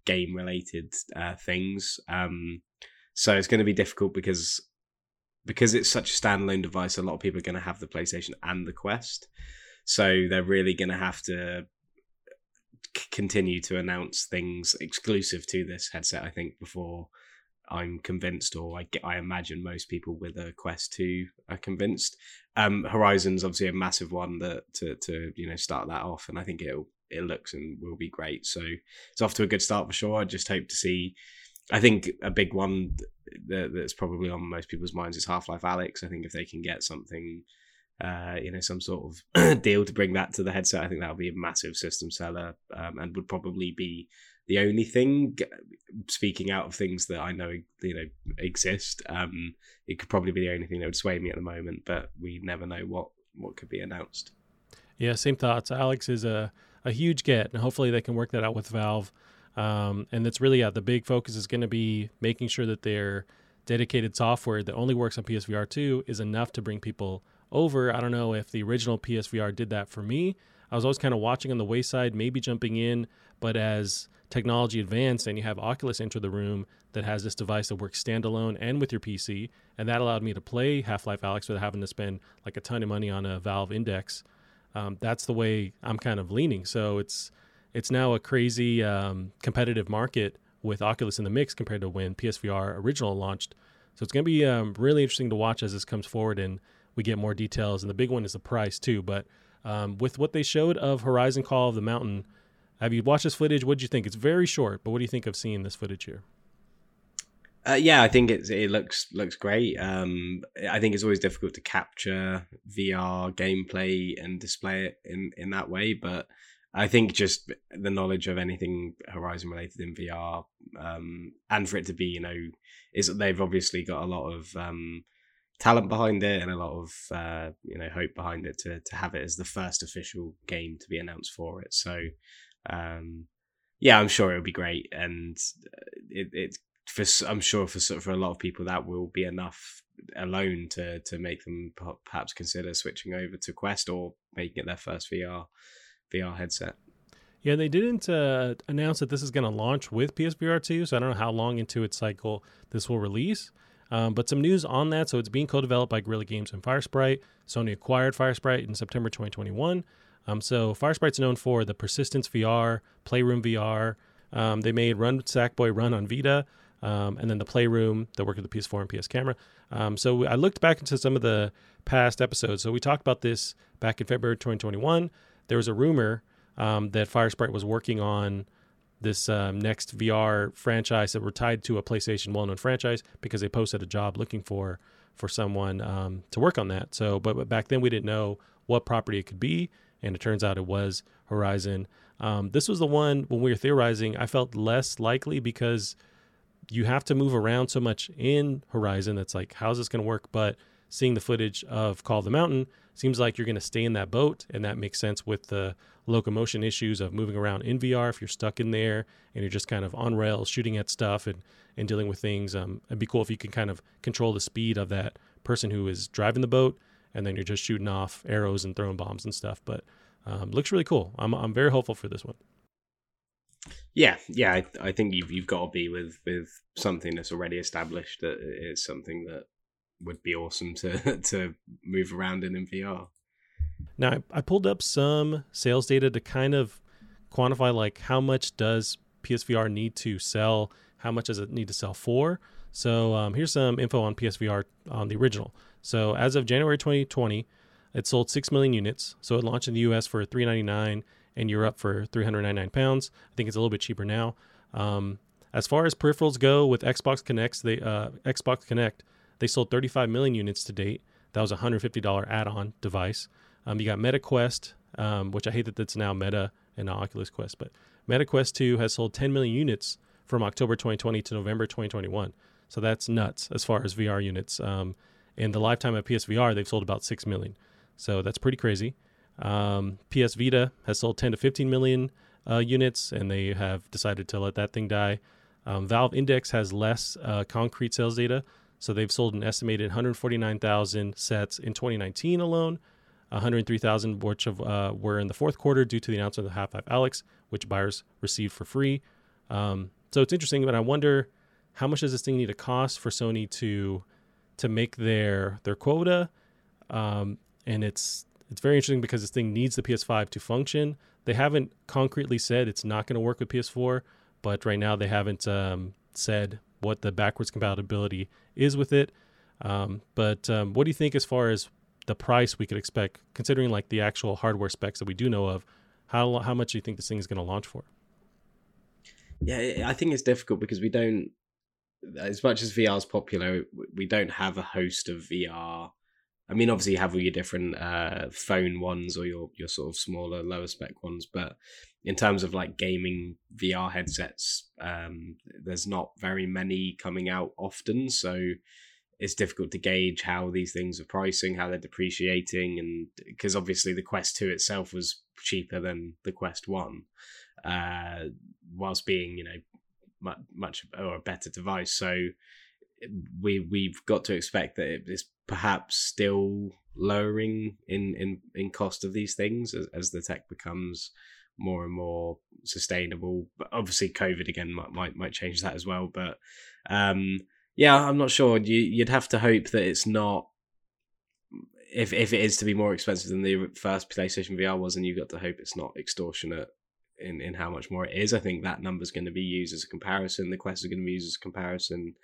game related uh, things. Um, so it's going to be difficult because because it's such a standalone device, a lot of people are going to have the PlayStation and the Quest. So they're really going to have to c- continue to announce things exclusive to this headset, I think, before I'm convinced, or I I imagine most people with a Quest 2 are convinced. Um, Horizon's obviously a massive one that to to you know start that off, and I think it'll it looks and will be great. So it's off to a good start for sure. I just hope to see I think a big one that, that's probably on most people's minds is Half Life Alyx. I think if they can get something, uh, you know, some sort of *clears throat* deal to bring that to the headset, I think that would be a massive system seller um, and would probably be the only thing. Speaking out of things that I know, you know, exist, um, it could probably be the only thing that would sway me at the moment. But we never know what what could be announced. Yeah, same thoughts. Alyx is a a huge get, and hopefully they can work that out with Valve. Um, and that's really yeah, the big focus is going to be making sure that their dedicated software that only works on PSVR 2 is enough to bring people over. I don't know if the original PSVR did that for me. I was always kind of watching on the wayside, maybe jumping in, but as technology advanced and you have Oculus enter the room that has this device that works standalone and with your PC, and that allowed me to play Half Life Alyx without having to spend like a ton of money on a Valve Index. Um, that's the way I'm kind of leaning. So it's it's now a crazy um, competitive market with Oculus in the mix compared to when PSVR original launched. So it's going to be um, really interesting to watch as this comes forward and we get more details. And the big one is the price too. But um, with what they showed of Horizon Call of the Mountain, have you watched this footage? What do you think? It's very short, but what do you think of seeing this footage here? Uh, yeah, I think it's it looks looks great. Um, I think it's always difficult to capture VR gameplay and display it in in that way, but I think just the knowledge of anything Horizon related in VR, um, and for it to be, you know, is that they've obviously got a lot of um, talent behind it and a lot of uh, you know hope behind it to to have it as the first official game to be announced for it. So, um, yeah, I'm sure it'll be great, and it, it for I'm sure for for a lot of people that will be enough alone to to make them perhaps consider switching over to Quest or making it their first VR VR headset. Yeah, they didn't uh, announce that this is going to launch with PSVR 2, so I don't know how long into its cycle this will release. Um, but some news on that. So it's being co-developed by Guerrilla Games and Firesprite. Sony acquired Firesprite in September 2021. Um, so Firesprite's known for the Persistence VR, Playroom VR. Um, they made Run Sackboy Run on Vita, um, and then the Playroom that worked with the PS4 and PS camera. Um, so I looked back into some of the past episodes. So we talked about this back in February 2021 there was a rumor um, that Firesprite was working on this um, next VR franchise that were tied to a PlayStation well-known franchise because they posted a job looking for for someone um, to work on that. So, but, but, back then we didn't know what property it could be, and it turns out it was Horizon. Um, this was the one when we were theorizing. I felt less likely because you have to move around so much in Horizon. That's like, how's this going to work? But seeing the footage of Call of the Mountain, seems like you're going to stay in that boat, and that makes sense with the locomotion issues of moving around in VR. If you're stuck in there and you're just kind of on rails, shooting at stuff and and dealing with things, um, it'd be cool if you can kind of control the speed of that person who is driving the boat, and then you're just shooting off arrows and throwing bombs and stuff. But um, looks really cool. I'm I'm very hopeful for this one. Yeah, yeah, I, I think you've you've got to be with with something that's already established that is something that would be awesome to *laughs* to move around in in VR. Now I, pulled up some sales data to kind of quantify like how much does PSVR need to sell, how much does it need to sell for. So um, here's some info on PSVR on the original. So as of January 2020, it sold six million units. So it launched in the U.S. for 399 and Europe for 399 pounds. I think it's a little bit cheaper now. Um, as far as peripherals go, with Xbox Kinect, they uh, Xbox Kinect, they sold 35 million units to date. That was a $150 add-on device. Um, you got MetaQuest, um, which I hate that that's now Meta and not Oculus Quest, but MetaQuest 2 has sold 10 million units from October 2020 to November 2021. So that's nuts as far as VR units. Um, in the lifetime of PSVR, they've sold about 6 million. So that's pretty crazy. Um, PS Vita has sold 10 to 15 million uh, units, and they have decided to let that thing die. Um, Valve Index has less uh, concrete sales data, so they've sold an estimated 149,000 sets in 2019 alone, 103,000 which of, uh, were in the fourth quarter due to the announcement of the Half Life Alyx, which buyers received for free. Um, so it's interesting, but I wonder how much does this thing need to cost for Sony to to make their their quota? Um, and it's it's very interesting because this thing needs the PS5 to function. They haven't concretely said it's not going to work with PS4, but right now they haven't um, said what the backwards compatibility is with it. Um, but um, what do you think as far as the price we could expect, considering like the actual hardware specs that we do know of? How how much do you think this thing is going to launch for? Yeah, I think it's difficult because we don't as much as VR is popular, we don't have a host of VR. I mean, obviously, you have all your different uh, phone ones or your your sort of smaller, lower spec ones, but in terms of like gaming VR headsets, um, there's not very many coming out often. So it's difficult to gauge how these things are pricing, how they're depreciating, and because obviously the Quest 2 itself was cheaper than the Quest 1, uh, whilst being, you know, much, much or a better device. So we we've got to expect that it is perhaps still lowering in in in cost of these things as, as the tech becomes more and more sustainable. But obviously, COVID again might might, might change that as well. But um, yeah, I'm not sure. You, you'd have to hope that it's not. If if it is to be more expensive than the first PlayStation VR was, and you've got to hope it's not extortionate in, in how much more it is. I think that number is going to be used as a comparison. The Quest is going to be used as a comparison.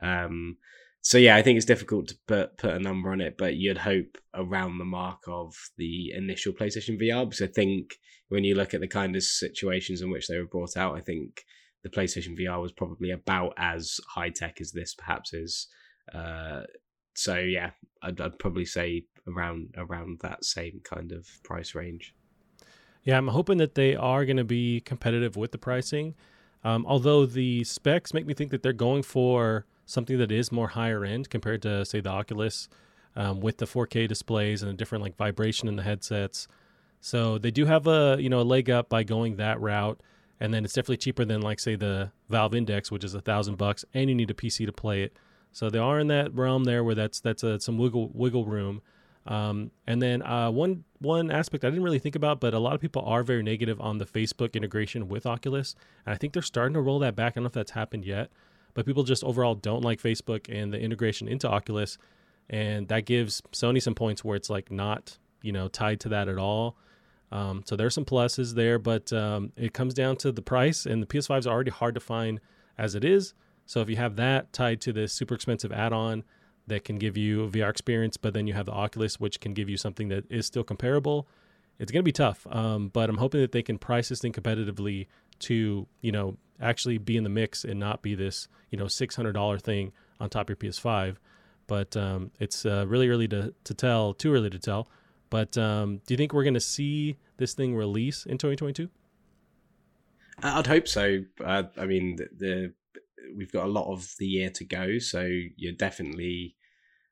Um, so yeah, I think it's difficult to put put a number on it, but you'd hope around the mark of the initial PlayStation VR because I think when you look at the kind of situations in which they were brought out, I think the PlayStation VR was probably about as high tech as this perhaps is. Uh, so yeah, I'd, I'd probably say around around that same kind of price range. Yeah, I'm hoping that they are going to be competitive with the pricing. Um, although the specs make me think that they're going for something that is more higher end compared to say the Oculus um, with the 4K displays and a different like vibration in the headsets. So they do have a you know a leg up by going that route, and then it's definitely cheaper than like say the Valve Index, which is a thousand bucks, and you need a PC to play it. So they are in that realm there where that's that's a, some wiggle wiggle room. Um, and then uh, one one aspect I didn't really think about, but a lot of people are very negative on the Facebook integration with Oculus, and I think they're starting to roll that back. I don't know if that's happened yet, but people just overall don't like Facebook and the integration into Oculus, and that gives Sony some points where it's like not you know tied to that at all. Um, so there's some pluses there, but um, it comes down to the price, and the PS5 is already hard to find as it is. So if you have that tied to this super expensive add-on that can give you a VR experience, but then you have the Oculus, which can give you something that is still comparable, it's going to be tough. Um, but I'm hoping that they can price this thing competitively to you know actually be in the mix and not be this you know six hundred dollar thing on top of your PS5. But um, it's uh, really early to to tell, too early to tell. But um, do you think we're going to see this thing release in 2022? I'd hope so. Uh, I mean, the, the, we've got a lot of the year to go, so you're definitely.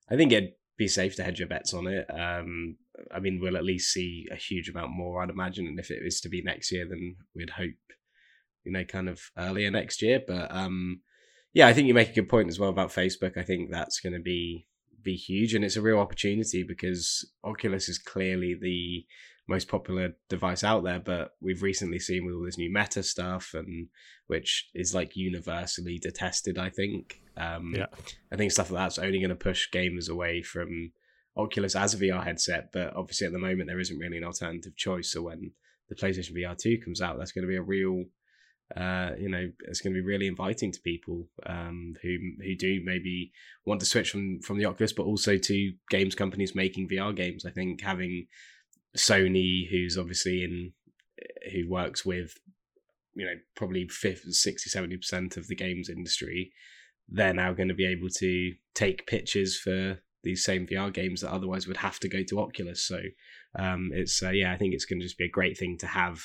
I think it'd be safe to hedge your bets on it. Um, I mean, we'll at least see a huge amount more, I'd imagine. And if it is to be next year, then we'd hope you know, kind of earlier next year. But um, yeah, I think you make a good point as well about Facebook. I think that's going to be be huge, and it's a real opportunity because Oculus is clearly the most popular device out there. But we've recently seen with all this new Meta stuff, and which is like universally detested. I think. Um, yeah. I think stuff like that's only going to push gamers away from Oculus as a VR headset. But obviously, at the moment, there isn't really an alternative choice. So when the PlayStation VR 2 comes out, that's going to be a real uh, you know, it's going to be really inviting to people um, who who do maybe want to switch from from the Oculus, but also to games companies making VR games. I think having Sony, who's obviously in, who works with, you know, probably 50, 60, 70 percent of the games industry, they're now going to be able to take pictures for these same VR games that otherwise would have to go to Oculus. So um, it's uh, yeah, I think it's going to just be a great thing to have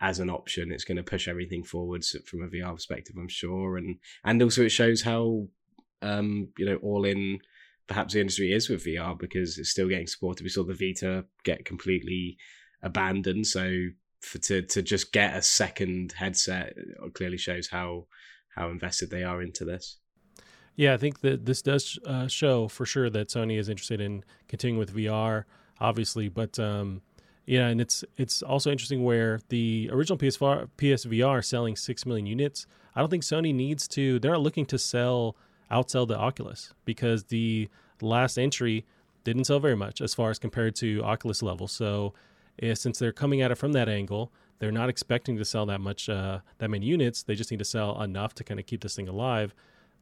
as an option. It's going to push everything forwards from a VR perspective, I'm sure, and and also it shows how um, you know all in perhaps the industry is with VR because it's still getting supported. We saw the Vita get completely abandoned, so for to to just get a second headset clearly shows how how invested they are into this. Yeah, I think that this does uh, show for sure that Sony is interested in continuing with VR, obviously, but um, yeah, and it's it's also interesting where the original PS4, PSVR selling six million units. I don't think Sony needs to. They're not looking to sell outsell the Oculus because the last entry didn't sell very much as far as compared to Oculus level. So uh, since they're coming at it from that angle, they're not expecting to sell that much uh, that many units. They just need to sell enough to kind of keep this thing alive.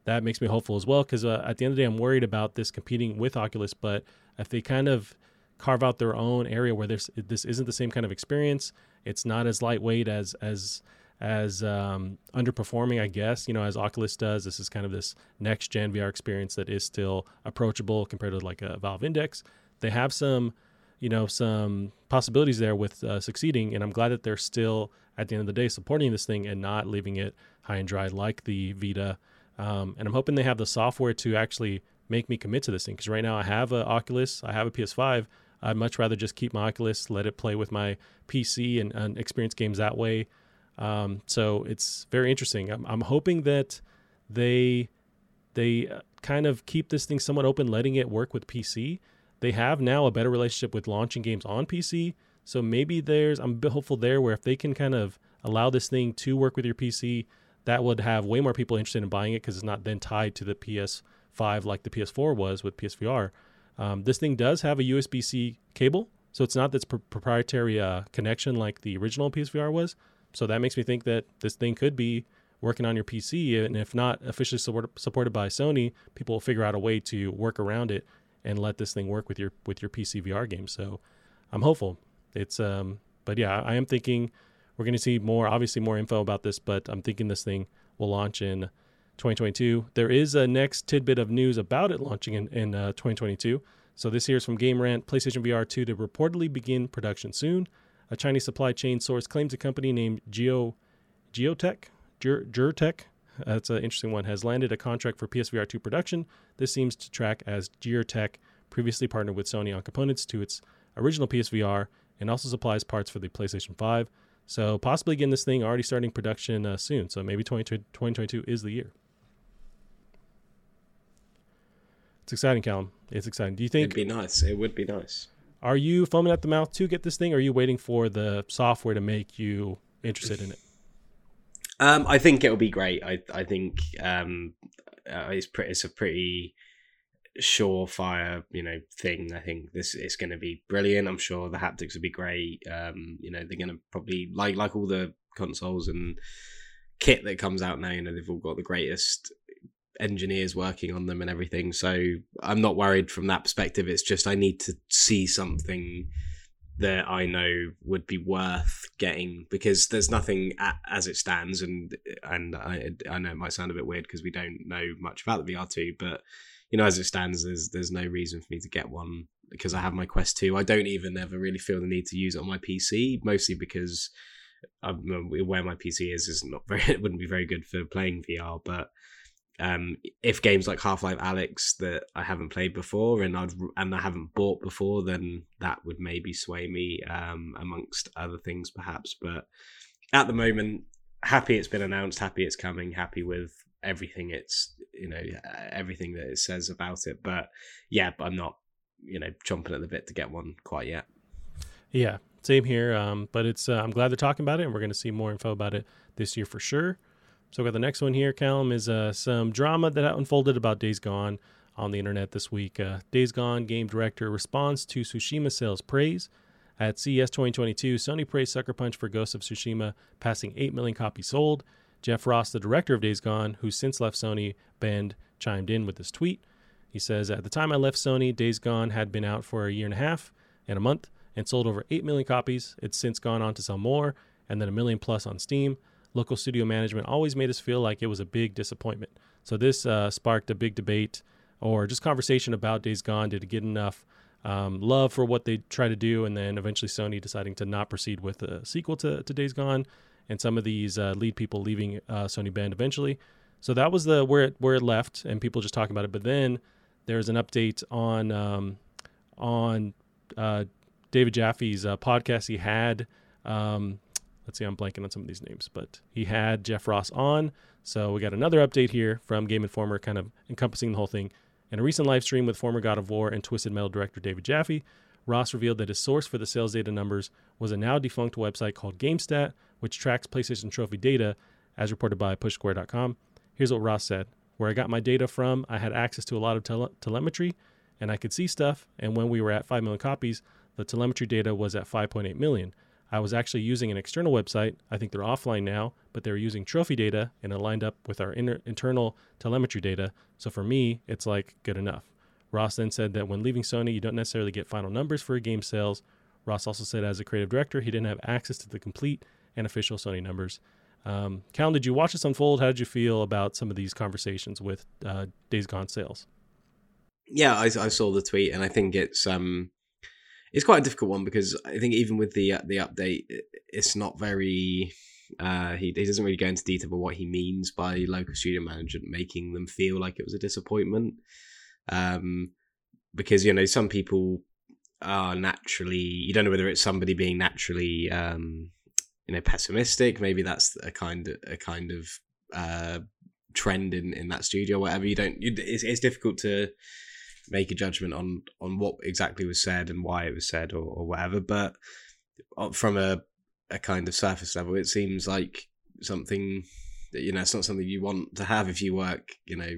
That makes me hopeful as well because uh, at the end of the day, I'm worried about this competing with Oculus. But if they kind of carve out their own area where this this isn't the same kind of experience. It's not as lightweight as as as um, underperforming, I guess. You know, as Oculus does, this is kind of this next gen VR experience that is still approachable compared to like a Valve Index. They have some, you know, some possibilities there with uh, succeeding, and I'm glad that they're still at the end of the day supporting this thing and not leaving it high and dry like the Vita. Um, and I'm hoping they have the software to actually make me commit to this thing because right now I have an Oculus, I have a PS5. I'd much rather just keep my Oculus, let it play with my PC and, and experience games that way. Um, so it's very interesting. I'm, I'm hoping that they they uh, kind of keep this thing somewhat open, letting it work with PC. They have now a better relationship with launching games on PC. So maybe there's I'm hopeful there where if they can kind of allow this thing to work with your PC, that would have way more people interested in buying it because it's not then tied to the PS5 like the PS4 was with PSVR. Um, this thing does have a USB C cable, so it's not this pr- proprietary uh, connection like the original PSVR was. So that makes me think that this thing could be working on your PC, and if not officially support, supported by Sony, people will figure out a way to work around it and let this thing work with your with your PC VR game. So I'm hopeful. It's um, but yeah, I am thinking we're going to see more, obviously more info about this, but I'm thinking this thing will launch in 2022. There is a next tidbit of news about it launching in, in uh, 2022. So this here is from Game Rant. PlayStation VR 2 to reportedly begin production soon. A Chinese supply chain source claims a company named Geo Geotech, Ger, Gertech, that's an interesting one, has landed a contract for PSVR 2 production. This seems to track as Geartech previously partnered with Sony on components to its original PSVR and also supplies parts for the PlayStation 5. So possibly getting this thing already starting production uh, soon. So maybe 2022 is the year. It's exciting, Callum. It's exciting. Do you think it'd be nice? It would be nice. Are you foaming at the mouth to get this thing? Or are you waiting for the software to make you interested in it? Um, I think it'll be great. I I think um, uh, it's pretty. It's a pretty surefire, you know, thing. I think this is going to be brilliant. I'm sure the haptics will be great. Um, you know, they're going to probably like like all the consoles and kit that comes out now. You know, they've all got the greatest engineers working on them and everything. So I'm not worried from that perspective. It's just I need to see something that I know would be worth getting because there's nothing at, as it stands, and and I I know it might sound a bit weird because we don't know much about the VR2, but you know as it stands, there's there's no reason for me to get one because I have my Quest 2. I don't even ever really feel the need to use it on my PC, mostly because um, where my PC is is not *laughs* very it wouldn't be very good for playing VR, but um, if games like Half Life Alyx that I haven't played before and I'd and I haven't bought before, then that would maybe sway me um, amongst other things, perhaps. But at the moment, happy it's been announced, happy it's coming, happy with everything it's you know everything that it says about it. But yeah, I'm not you know chomping at the bit to get one quite yet. Yeah, same here. Um, but it's uh, I'm glad they're talking about it, and we're going to see more info about it this year for sure. So we got the next one here, Callum, is uh, some drama that unfolded about Days Gone on the internet this week. Uh, Days Gone game director responds to Tsushima sales praise. At CES 2022, Sony praised Sucker Punch for Ghost of Tsushima, passing 8 million copies sold. Jeff Ross, the director of Days Gone, who since left Sony, Bend chimed in with this tweet. He says, At the time I left Sony, Days Gone had been out for a year and a half and a month and sold over 8 million copies. It's since gone on to sell more and then a million plus on Steam local studio management always made us feel like it was a big disappointment. So this uh, sparked a big debate or just conversation about Days Gone. Did it get enough um, love for what they try to do? And then eventually Sony deciding to not proceed with a sequel to, to Days Gone, and some of these uh, lead people leaving uh, Sony Bend eventually. So that was the where it where it left, and people just talking about it. But then there's an update on um, on uh, David Jaffe's uh, podcast. He had um, let's see, I'm blanking on some of these names, but he had Jeff Ross on. So we got another update here from Game Informer, kind of encompassing the whole thing. In a recent live stream with former God of War and Twisted Metal director David Jaffe, Ross revealed that his source for the sales data numbers was a now defunct website called Gamstat, which tracks PlayStation Trophy data, as reported by PushSquare.com. Here's what Ross said Where I got my data from, I had access to a lot of tele- telemetry, and I could see stuff. And when we were at 5 million copies, the telemetry data was at 5.8 million. I was actually using an external website. I think they're offline now, but they were using trophy data and it lined up with our inter- internal telemetry data. So for me, it's like good enough. Ross then said that when leaving Sony, you don't necessarily get final numbers for a game sales. Ross also said, as a creative director, he didn't have access to the complete and official Sony numbers. Um, Cal, did you watch this unfold? How did you feel about some of these conversations with uh, Days Gone sales? Yeah, I, I saw the tweet, and I think it's um, it's quite a difficult one because I think even with the uh, the update, it's not very. Uh, he, he doesn't really go into detail about what he means by local studio management making them feel like it was a disappointment. Um, because you know some people are naturally you don't know whether it's somebody being naturally um, you know pessimistic. Maybe that's a kind of a kind of uh, trend in in that studio. Whatever you don't, you, it's it's difficult to make a judgment on on what exactly was said and why it was said or, or whatever. But from a a kind of surface level, it seems like something that you know it's not something you want to have if you work you know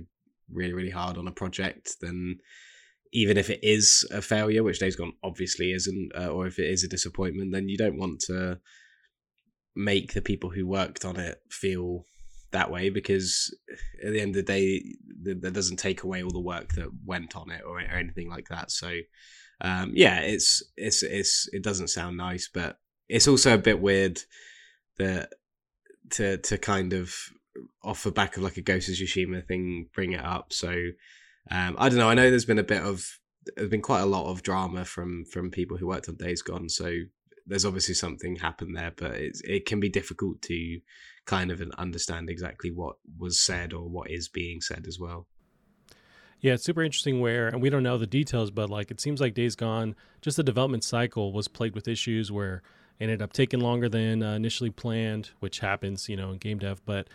really really hard on a project. Then even if it is a failure, which Days Gone obviously isn't, uh, or if it is a disappointment, then you don't want to make the people who worked on it feel that way because at the end of the day that doesn't take away all the work that went on it or, or anything like that so um, yeah it's it's it's it doesn't sound nice but it's also a bit weird that to to kind of off the back of like a Ghost of Tsushima thing bring it up so um, I don't know I know there's been a bit of there's been quite a lot of drama from from people who worked on Days Gone so there's obviously something happened there but it's, it can be difficult to kind of understand exactly what was said or what is being said as well. Yeah, it's super interesting where, and we don't know the details, but like it seems like Days Gone, just the development cycle was plagued with issues where it ended up taking longer than uh, initially planned, which happens, you know, in game dev. But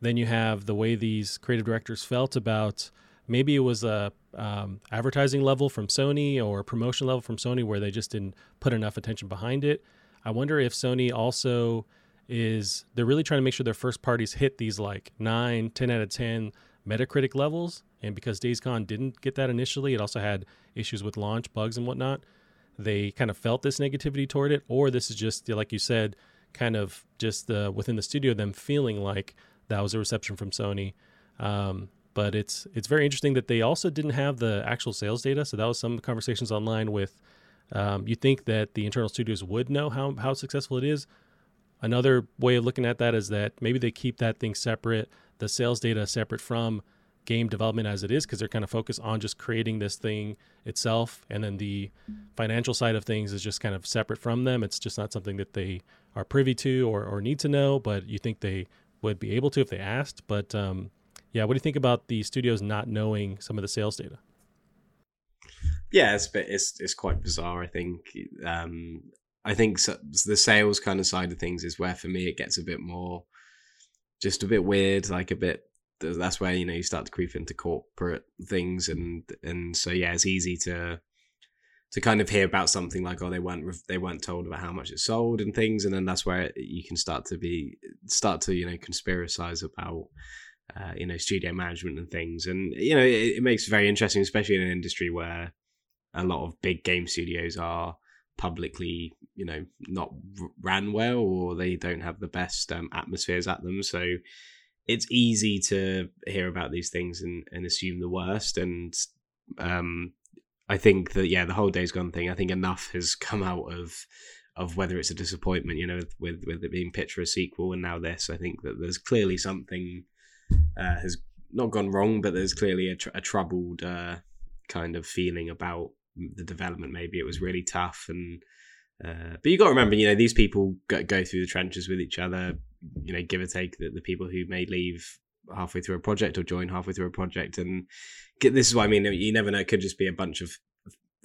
then you have the way these creative directors felt about maybe it was a um, advertising level from Sony or promotion level from Sony where they just didn't put enough attention behind it. I wonder if Sony also is they're really trying to make sure their first parties hit these like 9, 10 out of 10 Metacritic levels. And because Days Gone didn't get that initially, it also had issues with launch bugs and whatnot. They kind of felt this negativity toward it, or this is just like you said, kind of just uh, within the studio them feeling like that was a reception from Sony. Um, but it's it's very interesting that they also didn't have the actual sales data. So that was some conversations online with. Um, you think that the internal studios would know how how successful it is, Another way of looking at that is that maybe they keep that thing separate, the sales data separate from game development as it is, because they're kind of focused on just creating this thing itself. And then the financial side of things is just kind of separate from them. It's just not something that they are privy to or, or need to know, but you think they would be able to if they asked. But um, yeah, what do you think about the studios not knowing some of the sales data? Yeah, it's bit, it's it's quite bizarre. I think um, I think so, the sales kind of side of things is where for me it gets a bit more, just a bit weird, like a bit. That's where you know you start to creep into corporate things, and and so yeah, it's easy to to kind of hear about something like oh they weren't they weren't told about how much it sold and things, and then that's where you can start to be start to you know conspiracize about uh, you know studio management and things, and you know it, it makes it very interesting, especially in an industry where a lot of big game studios are publicly, you know, not ran well or they don't have the best um, atmospheres at them. So it's easy to hear about these things and, and assume the worst. And um, I think that yeah, the whole Days Gone thing. I think enough has come out of of whether it's a disappointment, you know, with with it being pitched for a sequel and now this. I think that there's clearly something uh, has not gone wrong, but there's clearly a, tr- a troubled uh, kind of feeling about the development. Maybe it was really tough, and uh, but you got to remember, you know, these people go, go, through the trenches with each other. You know, give or take the, the people who may leave halfway through a project or join halfway through a project, and this is what I mean. You never know; it could just be a bunch of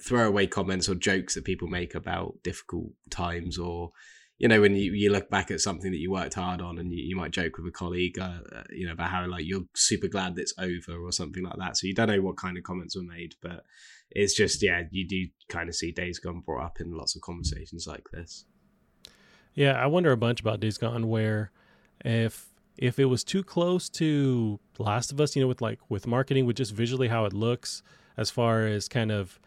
throwaway comments or jokes that people make about difficult times or you know, when you, you look back at something that you worked hard on and you, you might joke with a colleague, uh, uh, you know, about how like you're super glad that it's over or something like that. So you don't know what kind of comments were made, but it's just, yeah, you do kind of see Days Gone brought up in lots of conversations like this. Yeah, I wonder a bunch about Days Gone where if if it was too close to Last of Us, you know, with like with marketing, with just visually how it looks, as far as kind of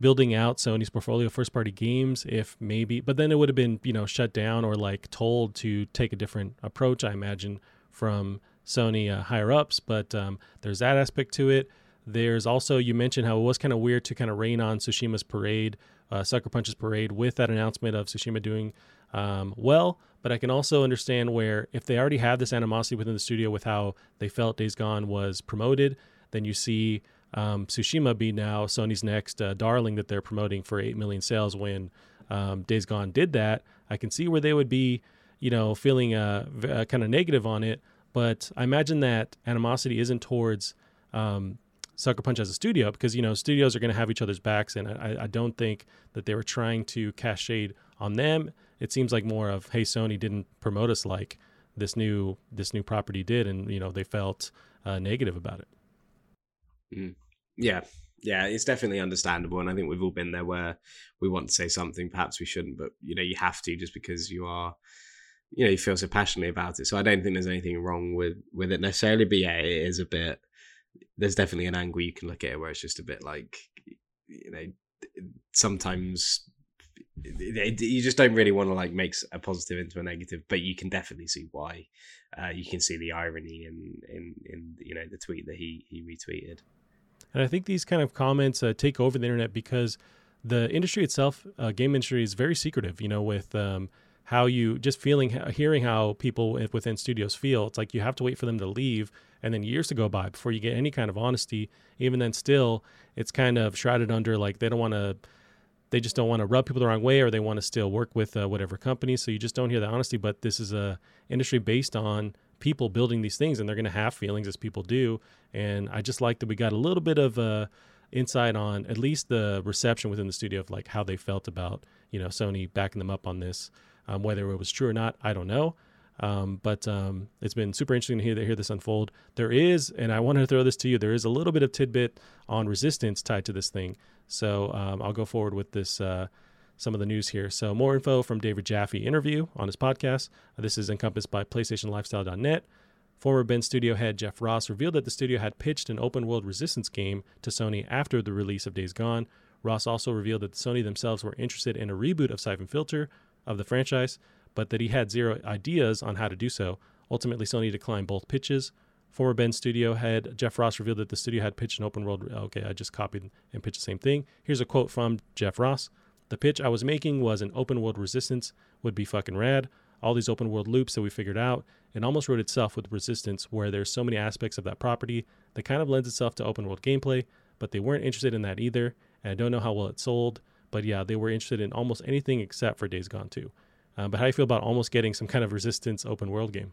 building out Sony's portfolio first party games if maybe but then it would have been you know shut down or like told to take a different approach I imagine from Sony uh, higher ups but um, there's that aspect to it there's also you mentioned how it was kind of weird to kind of rain on Tsushima's parade uh, Sucker Punch's parade with that announcement of Tsushima doing um, well. But I can also understand where if they already have this animosity within the studio with how they felt Days Gone was promoted, then you see um, Tsushima be now Sony's next uh, darling that they're promoting for 8 million sales when um, Days Gone did that. I can see where they would be, you know, feeling uh, v- uh, kind of negative on it. But I imagine that animosity isn't towards um, Sucker Punch as a studio because, you know, studios are going to have each other's backs. And I, I don't think that they were trying to cast shade on them. It seems like more of, hey, Sony didn't promote us like this new this new property did, and you know they felt uh, negative about it. Mm. Yeah, yeah, it's definitely understandable, and I think we've all been there where we want to say something, perhaps we shouldn't, but you know, you have to just because you are, you know, you feel so passionately about it. So I don't think there's anything wrong with with it necessarily, but yeah, it is a bit. There's definitely an angle you can look at it where it's just a bit like, you know, sometimes you just don't really want to like make a positive into a negative, but you can definitely see why. Uh, you can see the irony in in in you know the tweet that he he retweeted. And I think these kind of comments uh, take over the internet because the industry itself, uh, game industry, is very secretive. You know, with um, how you just feeling, hearing how people within studios feel. It's like you have to wait for them to leave, and then years to go by before you get any kind of honesty. Even then, still, it's kind of shrouded under like they don't want to they just don't want to rub people the wrong way or they want to still work with uh, whatever company so you just don't hear the honesty but this is a industry based on people building these things and they're going to have feelings as people do and i just like that we got a little bit of uh, insight on at least the reception within the studio of like how they felt about you know sony backing them up on this um, whether it was true or not i don't know um, but um, it's been super interesting to hear, to hear this unfold. There is, and I wanted to throw this to you, there is a little bit of tidbit on resistance tied to this thing. So um, I'll go forward with this. Uh, some of the news here. So more info from David Jaffe interview on his podcast. This is encompassed by PlayStationLifestyle.net. Former Bend studio head Jeff Ross revealed that the studio had pitched an open world resistance game to Sony after the release of Days Gone. Ross also revealed that Sony themselves were interested in a reboot of Syphon Filter of the franchise, but that he had zero ideas on how to do so. Ultimately, Sony declined both pitches. Former Bend studio head Jeff Ross revealed that the studio had pitched an open world. Okay, I just copied and pitched the same thing. Here's a quote from Jeff Ross The pitch I was making was an open world resistance would be fucking rad. All these open world loops that we figured out. It almost wrote itself with resistance, where there's so many aspects of that property that kind of lends itself to open world gameplay, but they weren't interested in that either. And I don't know how well it sold, but yeah, they were interested in almost anything except for Days Gone 2. Uh, but how do you feel about almost getting some kind of resistance open world game?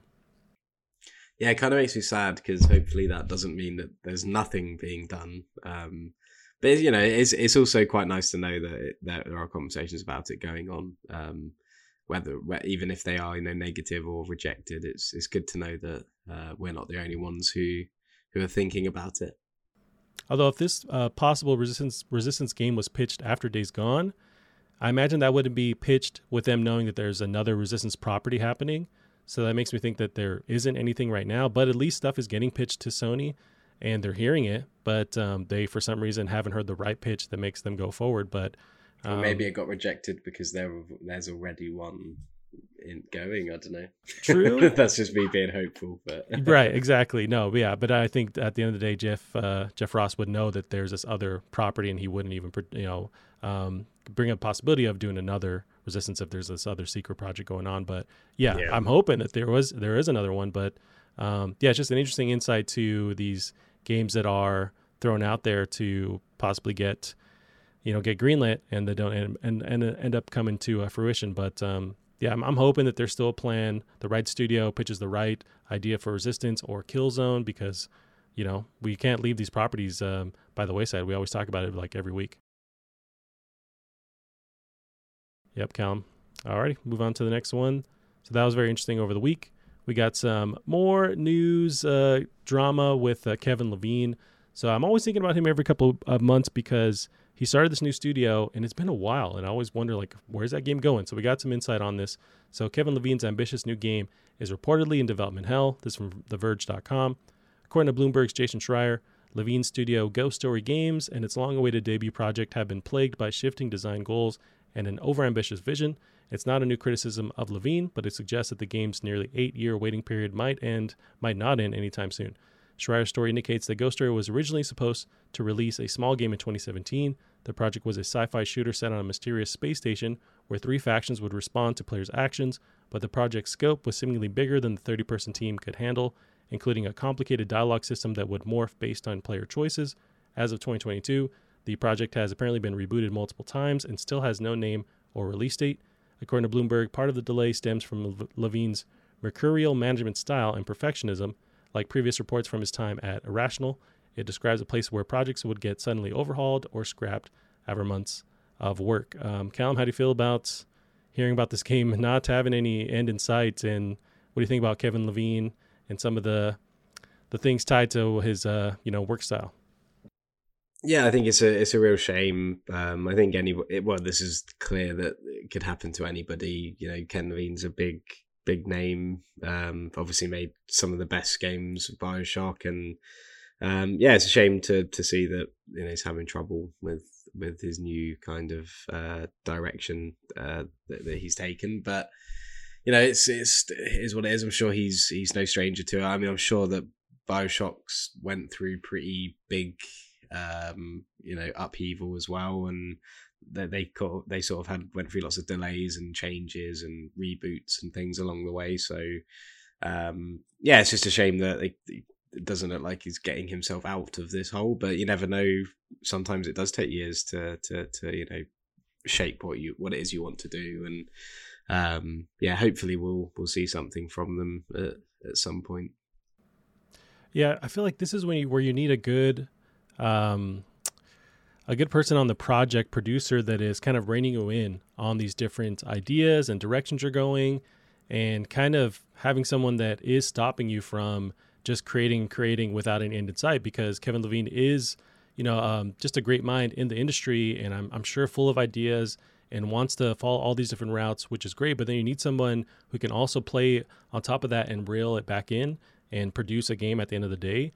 Yeah, it kind of makes me sad because hopefully that doesn't mean that there's nothing being done. Um, but you know, it's it's also quite nice to know that it, that there are conversations about it going on. Um, whether even if they are you know negative or rejected, it's it's good to know that uh, we're not the only ones who who are thinking about it. Although, if this uh, possible resistance resistance game was pitched after Days Gone, I imagine that wouldn't be pitched with them knowing that there's another resistance property happening. So that makes me think that there isn't anything right now, but at least stuff is getting pitched to Sony and they're hearing it, but um, they, for some reason, haven't heard the right pitch that makes them go forward. But um, maybe it got rejected because there there's already one in going. I don't know. True. *laughs* That's just me being hopeful, but *laughs* right, exactly. No, yeah, but I think at the end of the day, Jeff uh, Jeff Ross would know that there's this other property, and he wouldn't even you know um, bring up possibility of doing another resistance if there's this other secret project going on. But yeah, yeah. I'm hoping that there was there is another one. But um, yeah, it's just an interesting insight to these games that are thrown out there to possibly get you know get greenlit and they don't and and, and end up coming to uh, fruition. But um, yeah, I'm, I'm, hoping that there's still a plan. The right studio pitches the right idea for Resistance or Killzone because, you know, we can't leave these properties um, by the wayside. We always talk about it like every week. Yep, Callum. Alrighty, move on to the next one. So that was very interesting over the week. We got some more news uh, drama with uh, Kevin Levine. So I'm always thinking about him every couple of months because he started this new studio and it's been a while and i always wonder like where's that game going so we got some insight on this so kevin levine's ambitious new game is reportedly in development hell this from theverge.com according to bloomberg's jason schreier levine's studio ghost story games and its long-awaited debut project have been plagued by shifting design goals and an overambitious vision it's not a new criticism of levine but it suggests that the game's nearly eight-year waiting period might end might not end anytime soon Schreier's story indicates that Ghost Story was originally supposed to release a small game in 2017. The project was a sci fi shooter set on a mysterious space station where three factions would respond to players' actions, but the project's scope was seemingly bigger than the 30 person team could handle, including a complicated dialogue system that would morph based on player choices. As of 2022, the project has apparently been rebooted multiple times and still has no name or release date. According to Bloomberg, part of the delay stems from Levine's mercurial management style and perfectionism. Like previous reports from his time at Irrational, it describes a place where projects would get suddenly overhauled or scrapped after months of work. Um, Callum, how do you feel about hearing about this game *laughs* not having any end in sight? And what do you think about Kevin Levine and some of the the things tied to his uh, you know work style? Yeah, I think it's a it's a real shame. Um, I think any well, this is clear that it could happen to anybody. You know, Ken Levine's a big big name. Um, obviously made some of the best games of Bioshock, and um, yeah, it's a shame to to see that you know he's having trouble with with his new kind of uh, direction uh, that, that he's taken. But you know, it's it's it is what it is. I'm sure he's he's no stranger to it. I mean, I'm sure that Bioshocks went through pretty big um, you know, upheaval as well, and they they, they sort of had went through lots of delays and changes and reboots and things along the way. So, um, yeah, it's just a shame that they, it doesn't look like he's getting himself out of this hole. But you never know. Sometimes it does take years to to to you know shape what you what it is you want to do, and um, yeah, hopefully we'll we'll see something from them at, at some point. Yeah, I feel like this is when you, where you need a good um, a good person on the project producer that is kind of reining you in on these different ideas and directions you're going and kind of having someone that is stopping you from just creating creating without an end in sight because Kevin Levine is you know um, just a great mind in the industry and I'm, I'm sure full of ideas and wants to follow all these different routes which is great. But then you need someone who can also play on top of that and reel it back in and produce a game at the end of the day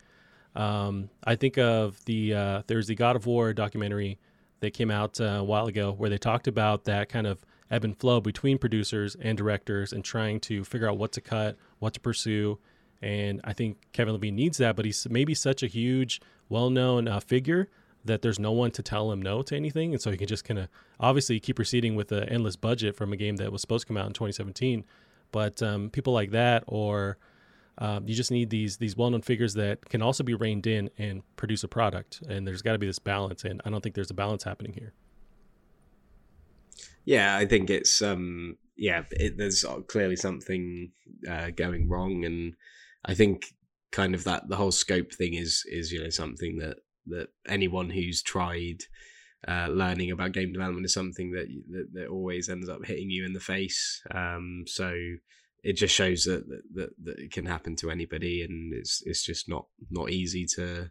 um, I think of the uh, there's the God of War documentary that came out uh, a while ago where they talked about that kind of ebb and flow between producers and directors and trying to figure out what to cut, what to pursue. And I think Kevin Levine needs that, but he's maybe such a huge, well-known uh, figure that there's no one to tell him no to anything, and so he can just kind of obviously keep proceeding with the endless budget from a game that was supposed to come out in 2017. But um, people like that, or um, you just need these these well-known figures that can also be reined in and produce a product. And there's got to be this balance, and I don't think there's a balance happening here. Yeah, I think it's um, yeah, it, there's clearly something uh, going wrong, and I think kind of that the whole scope thing is is you know something that that anyone who's tried uh, learning about game development is something that, that, that always ends up hitting you in the face. Um, so it just shows that, that that it can happen to anybody, and it's it's just not not easy to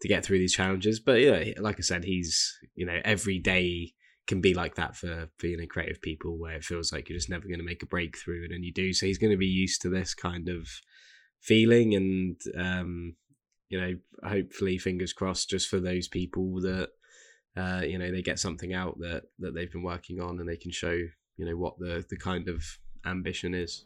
to get through these challenges. But yeah, like I said, he's you know every day can be like that for for you know creative people where it feels like you're just never going to make a breakthrough, and then you do. So he's going to be used to this kind of feeling, and um, you know, hopefully, fingers crossed, just for those people that uh, you know they get something out that that they've been working on, and they can show you know what the the kind of ambition is.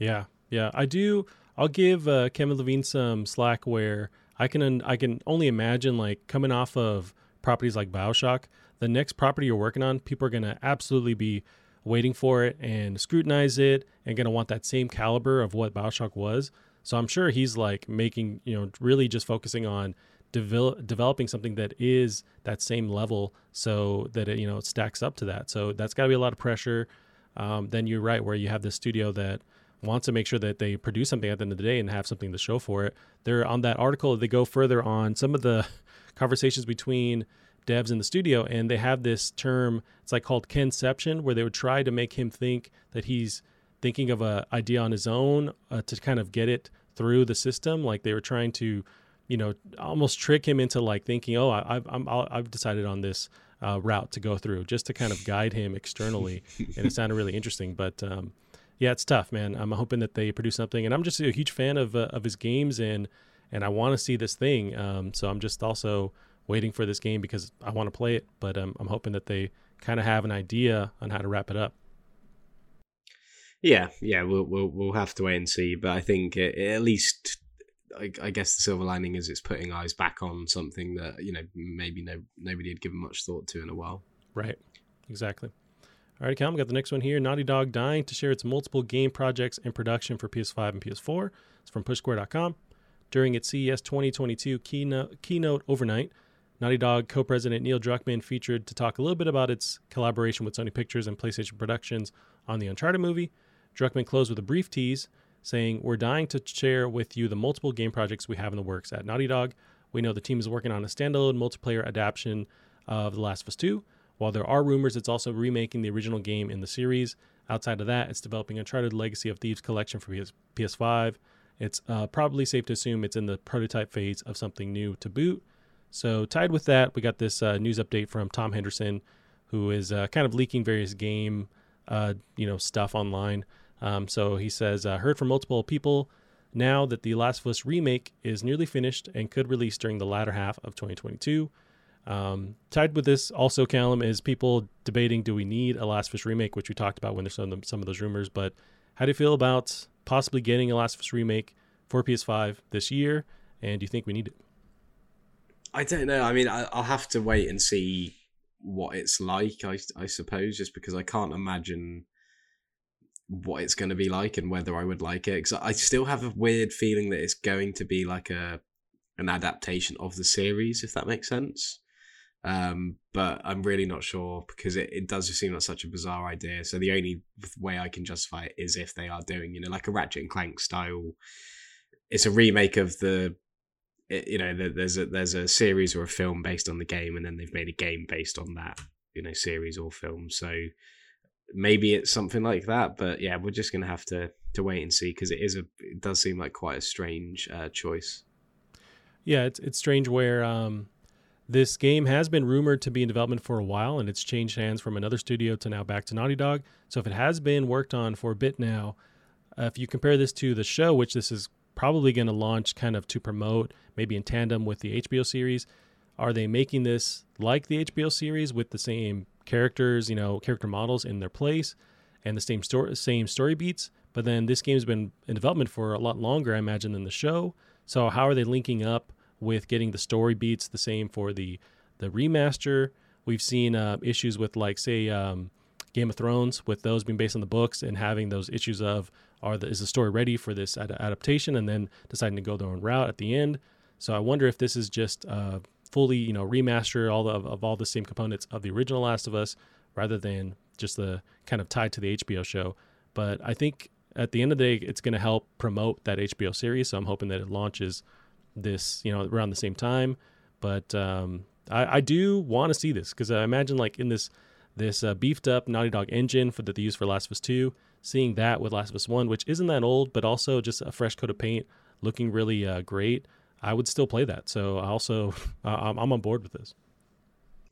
Yeah, yeah, I do. I'll give uh, Kevin Levine some slack where I can I can only imagine like coming off of properties like Bioshock, the next property you're working on, people are gonna absolutely be waiting for it and scrutinize it and gonna want that same caliber of what Bioshock was. So I'm sure he's like making you know really just focusing on develop, developing something that is that same level so that it you know stacks up to that. So that's got to be a lot of pressure. Um, then you're right where you have this studio that wants to make sure that they produce something at the end of the day and have something to show for it. They're on that article, they go further on some of the *laughs* conversations between devs in the studio, and they have this term, it's like called Kenception, where they would try to make him think that he's thinking of an idea on his own uh, to kind of get it through the system. Like they were trying to, you know, almost trick him into like thinking, oh, I, have I'm, I've decided on this uh, route to go through, just to kind of guide him externally. and it sounded really interesting, but um, yeah, it's tough, man. I'm hoping that they produce something, and I'm just a huge fan of uh, of his games, and and I want to see this thing. Um, so I'm just also waiting for this game because I want to play it, but um, I'm hoping that they kind of have an idea on how to wrap it up. Yeah, yeah, we'll we'll we'll have to wait and see, but I think it, it at least. I, I, guess the silver lining is it's putting eyes back on something that you know maybe no nobody had given much thought to in a while. Right, exactly. All right, Cal, we got the next one here. Naughty Dog dying to share its multiple game projects in production for PS5 and PS4. It's from PushSquare.com. During its CES 2022 keynote, keynote overnight, Naughty Dog co president Neil Druckmann featured to talk a little bit about its collaboration with Sony Pictures and PlayStation Productions on the Uncharted movie. Druckmann closed with a brief tease saying, We're dying to share with you the multiple game projects we have in the works at Naughty Dog. We know the team is working on a standalone multiplayer adaptation of The Last of Us 2. While there are rumors it's also remaking the original game in the series, outside of that, it's developing Uncharted Legacy of Thieves collection for PS- PS5. It's uh, probably safe to assume it's in the prototype phase of something new to boot. So, tied with that, we got this uh, news update from Tom Henderson, who is uh, kind of leaking various game, uh, you know, stuff online. Um, so he says, uh, heard from multiple people now that the Last of Us remake is nearly finished and could release during the latter half of 2022. Um, tied with this also, Callum, is people debating do we need a Last of Us remake, which we talked about when there's some of, some of those rumors. But how do you feel about possibly getting a Last of Us remake for PS5 this year? And do you think we need it? I don't know. I mean, I, will have to wait and see what it's like. I, I suppose just because I can't imagine what it's going to be like and whether I would like it. Because I still have a weird feeling that it's going to be like a an adaptation of the series, if that makes sense. Um, but I'm really not sure because it, it does just seem like such a bizarre idea. So the only way I can justify it is if they are doing, you know, like a Ratchet and Clank style. It's a remake of the, you know, the, there's a there's a series or a film based on the game, and then they've made a game based on that, you know, series or film. So maybe it's something like that. But yeah, we're just gonna have to to wait and see because it is a it does seem like quite a strange uh, choice. Yeah, it's it's strange where um, this game has been rumored to be in development for a while, and it's changed hands from another studio to now back to Naughty Dog. So if it has been worked on for a bit now, uh, if you compare this to the show, which this is probably going to launch kind of to promote, maybe in tandem with the HBO series, are they making this like the HBO series with the same characters, you know, character models in their place, and the same story, same story beats? But then this game's been in development for a lot longer, I imagine, than the show. So how are they linking up with getting the story beats the same for the the remaster? We've seen uh, issues with like say um, Game of Thrones with those being based on the books and having those issues of are the, is the story ready for this ad- adaptation and then deciding to go their own route at the end. So I wonder if this is just uh, fully you know remaster all the, of, of all the same components of the original Last of Us rather than just the kind of tied to the HBO show. But I think at the end of the day, it's going to help promote that HBO series. So I'm hoping that it launches this, you know, around the same time. But um, I, I, do want to see this because I imagine like in this this uh, beefed up Naughty Dog engine for that they use for Last of Us Two, seeing that with Last of Us One, which isn't that old, but also just a fresh coat of paint, looking really uh, great. I would still play that. So I also *laughs* I'm, I'm on board with this.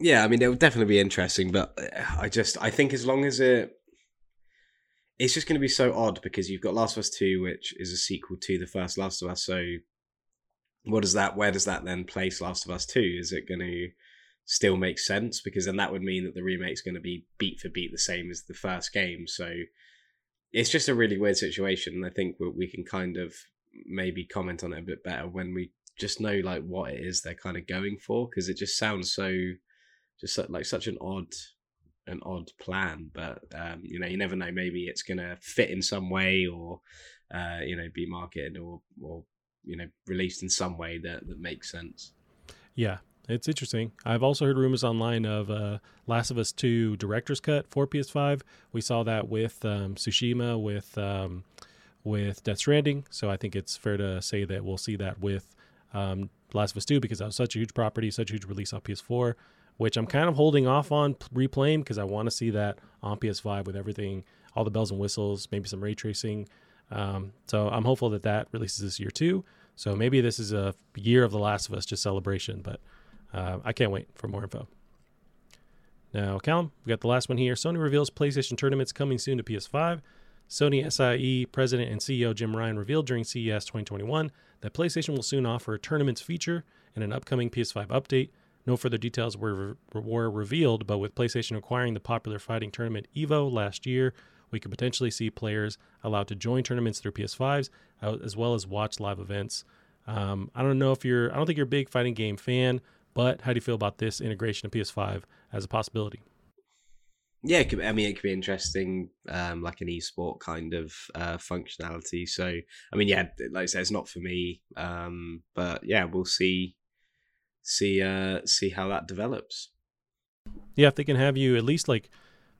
Yeah, I mean it would definitely be interesting, but I just I think as long as it it's just going to be so odd because you've got Last of Us 2, which is a sequel to the first Last of Us. So, what does that, where does that then place Last of Us 2? Is it going to still make sense? Because then that would mean that the remake's going to be beat for beat the same as the first game. So, it's just a really weird situation. And I think we can kind of maybe comment on it a bit better when we just know like what it is they're kind of going for because it just sounds so just like such an odd an odd plan, but um, you know, you never know. Maybe it's going to fit in some way, or uh, you know, be marketed or or you know, released in some way that that makes sense. Yeah, it's interesting. I've also heard rumors online of uh, Last of Us 2 director's cut for PS5. We saw that with um, Tsushima, with um, with Death Stranding. So I think it's fair to say that we'll see that with um, Last of Us 2 because that was such a huge property, such a huge release on PS4 which I'm kind of holding off on replaying because I want to see that on PS5 with everything, all the bells and whistles, maybe some ray tracing. Um, so I'm hopeful that that releases this year too. So maybe this is a year of The Last of Us just celebration, but uh, I can't wait for more info. Now, Callum, we got the last one here. Sony reveals PlayStation tournaments coming soon to PS5. Sony SIE president and CEO Jim Ryan revealed during CES 2021 that PlayStation will soon offer a tournaments feature in an upcoming PS5 update. No further details were, were revealed, but with PlayStation acquiring the popular fighting tournament EVO last year, we could potentially see players allowed to join tournaments through PS5s uh, as well as watch live events. Um, I don't know if you're, I don't think you're a big fighting game fan, but how do you feel about this integration of PS5 as a possibility? Yeah, could, I mean, it could be interesting, um, like an esport kind of uh, functionality. So, I mean, yeah, like I said, it's not for me, um, but yeah, we'll see, see, uh, see how that develops. Yeah, if they can have you at least like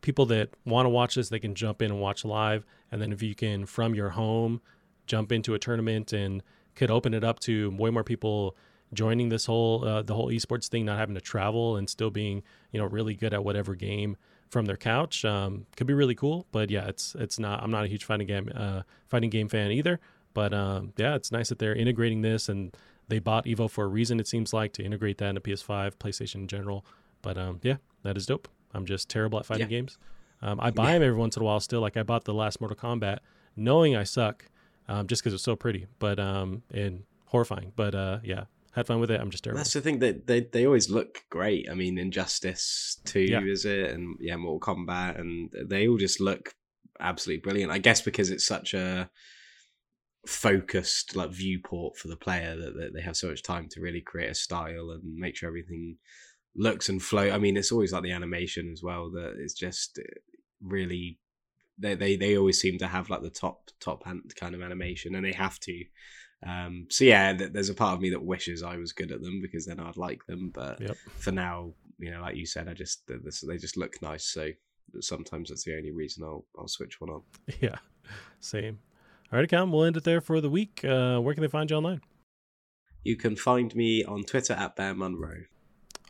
people that want to watch this, they can jump in and watch live, and then if you can from your home jump into a tournament and could open it up to way more people joining this whole uh, the whole esports thing, not having to travel and still being you know really good at whatever game from their couch um, could be really cool. But yeah, it's it's not. I'm not a huge fighting game uh, fighting game fan either. But um, yeah, it's nice that they're integrating this and they bought Evo for a reason. It seems like to integrate that into PS5, PlayStation in general. But um, yeah, that is dope. I'm just terrible at fighting yeah. games. Um, I buy yeah. them every once in a while still. Like I bought the last Mortal Kombat knowing I suck um, just because it's so pretty, but um, and horrifying. But uh, yeah, had fun with it. I'm just terrible. That's the thing that they, they always look great. I mean, Injustice Two yeah. is it, and yeah, Mortal Kombat, and they all just look absolutely brilliant. I guess because it's such a focused like viewport for the player that, that they have so much time to really create a style and make sure everything looks and flow. I mean, it's always like the animation as well that it's just really they they they always seem to have like the top top hand kind of animation, and they have to. Um, so yeah, th- there's a part of me that wishes I was good at them because then I'd like them. But yep. for now, you know, like you said, I just they just look nice. So sometimes that's the only reason I'll I'll switch one on. *laughs* Yeah, same. All right, Cam, we'll end it there for the week. Uh, where can they find you online? You can find me on Twitter at Bear Monroe.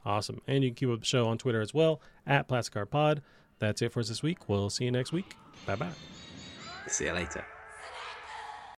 Awesome. And you can keep up the show on Twitter as well at Plastic Art Pod. That's it for us this week. We'll see you next week. Bye bye. See you later.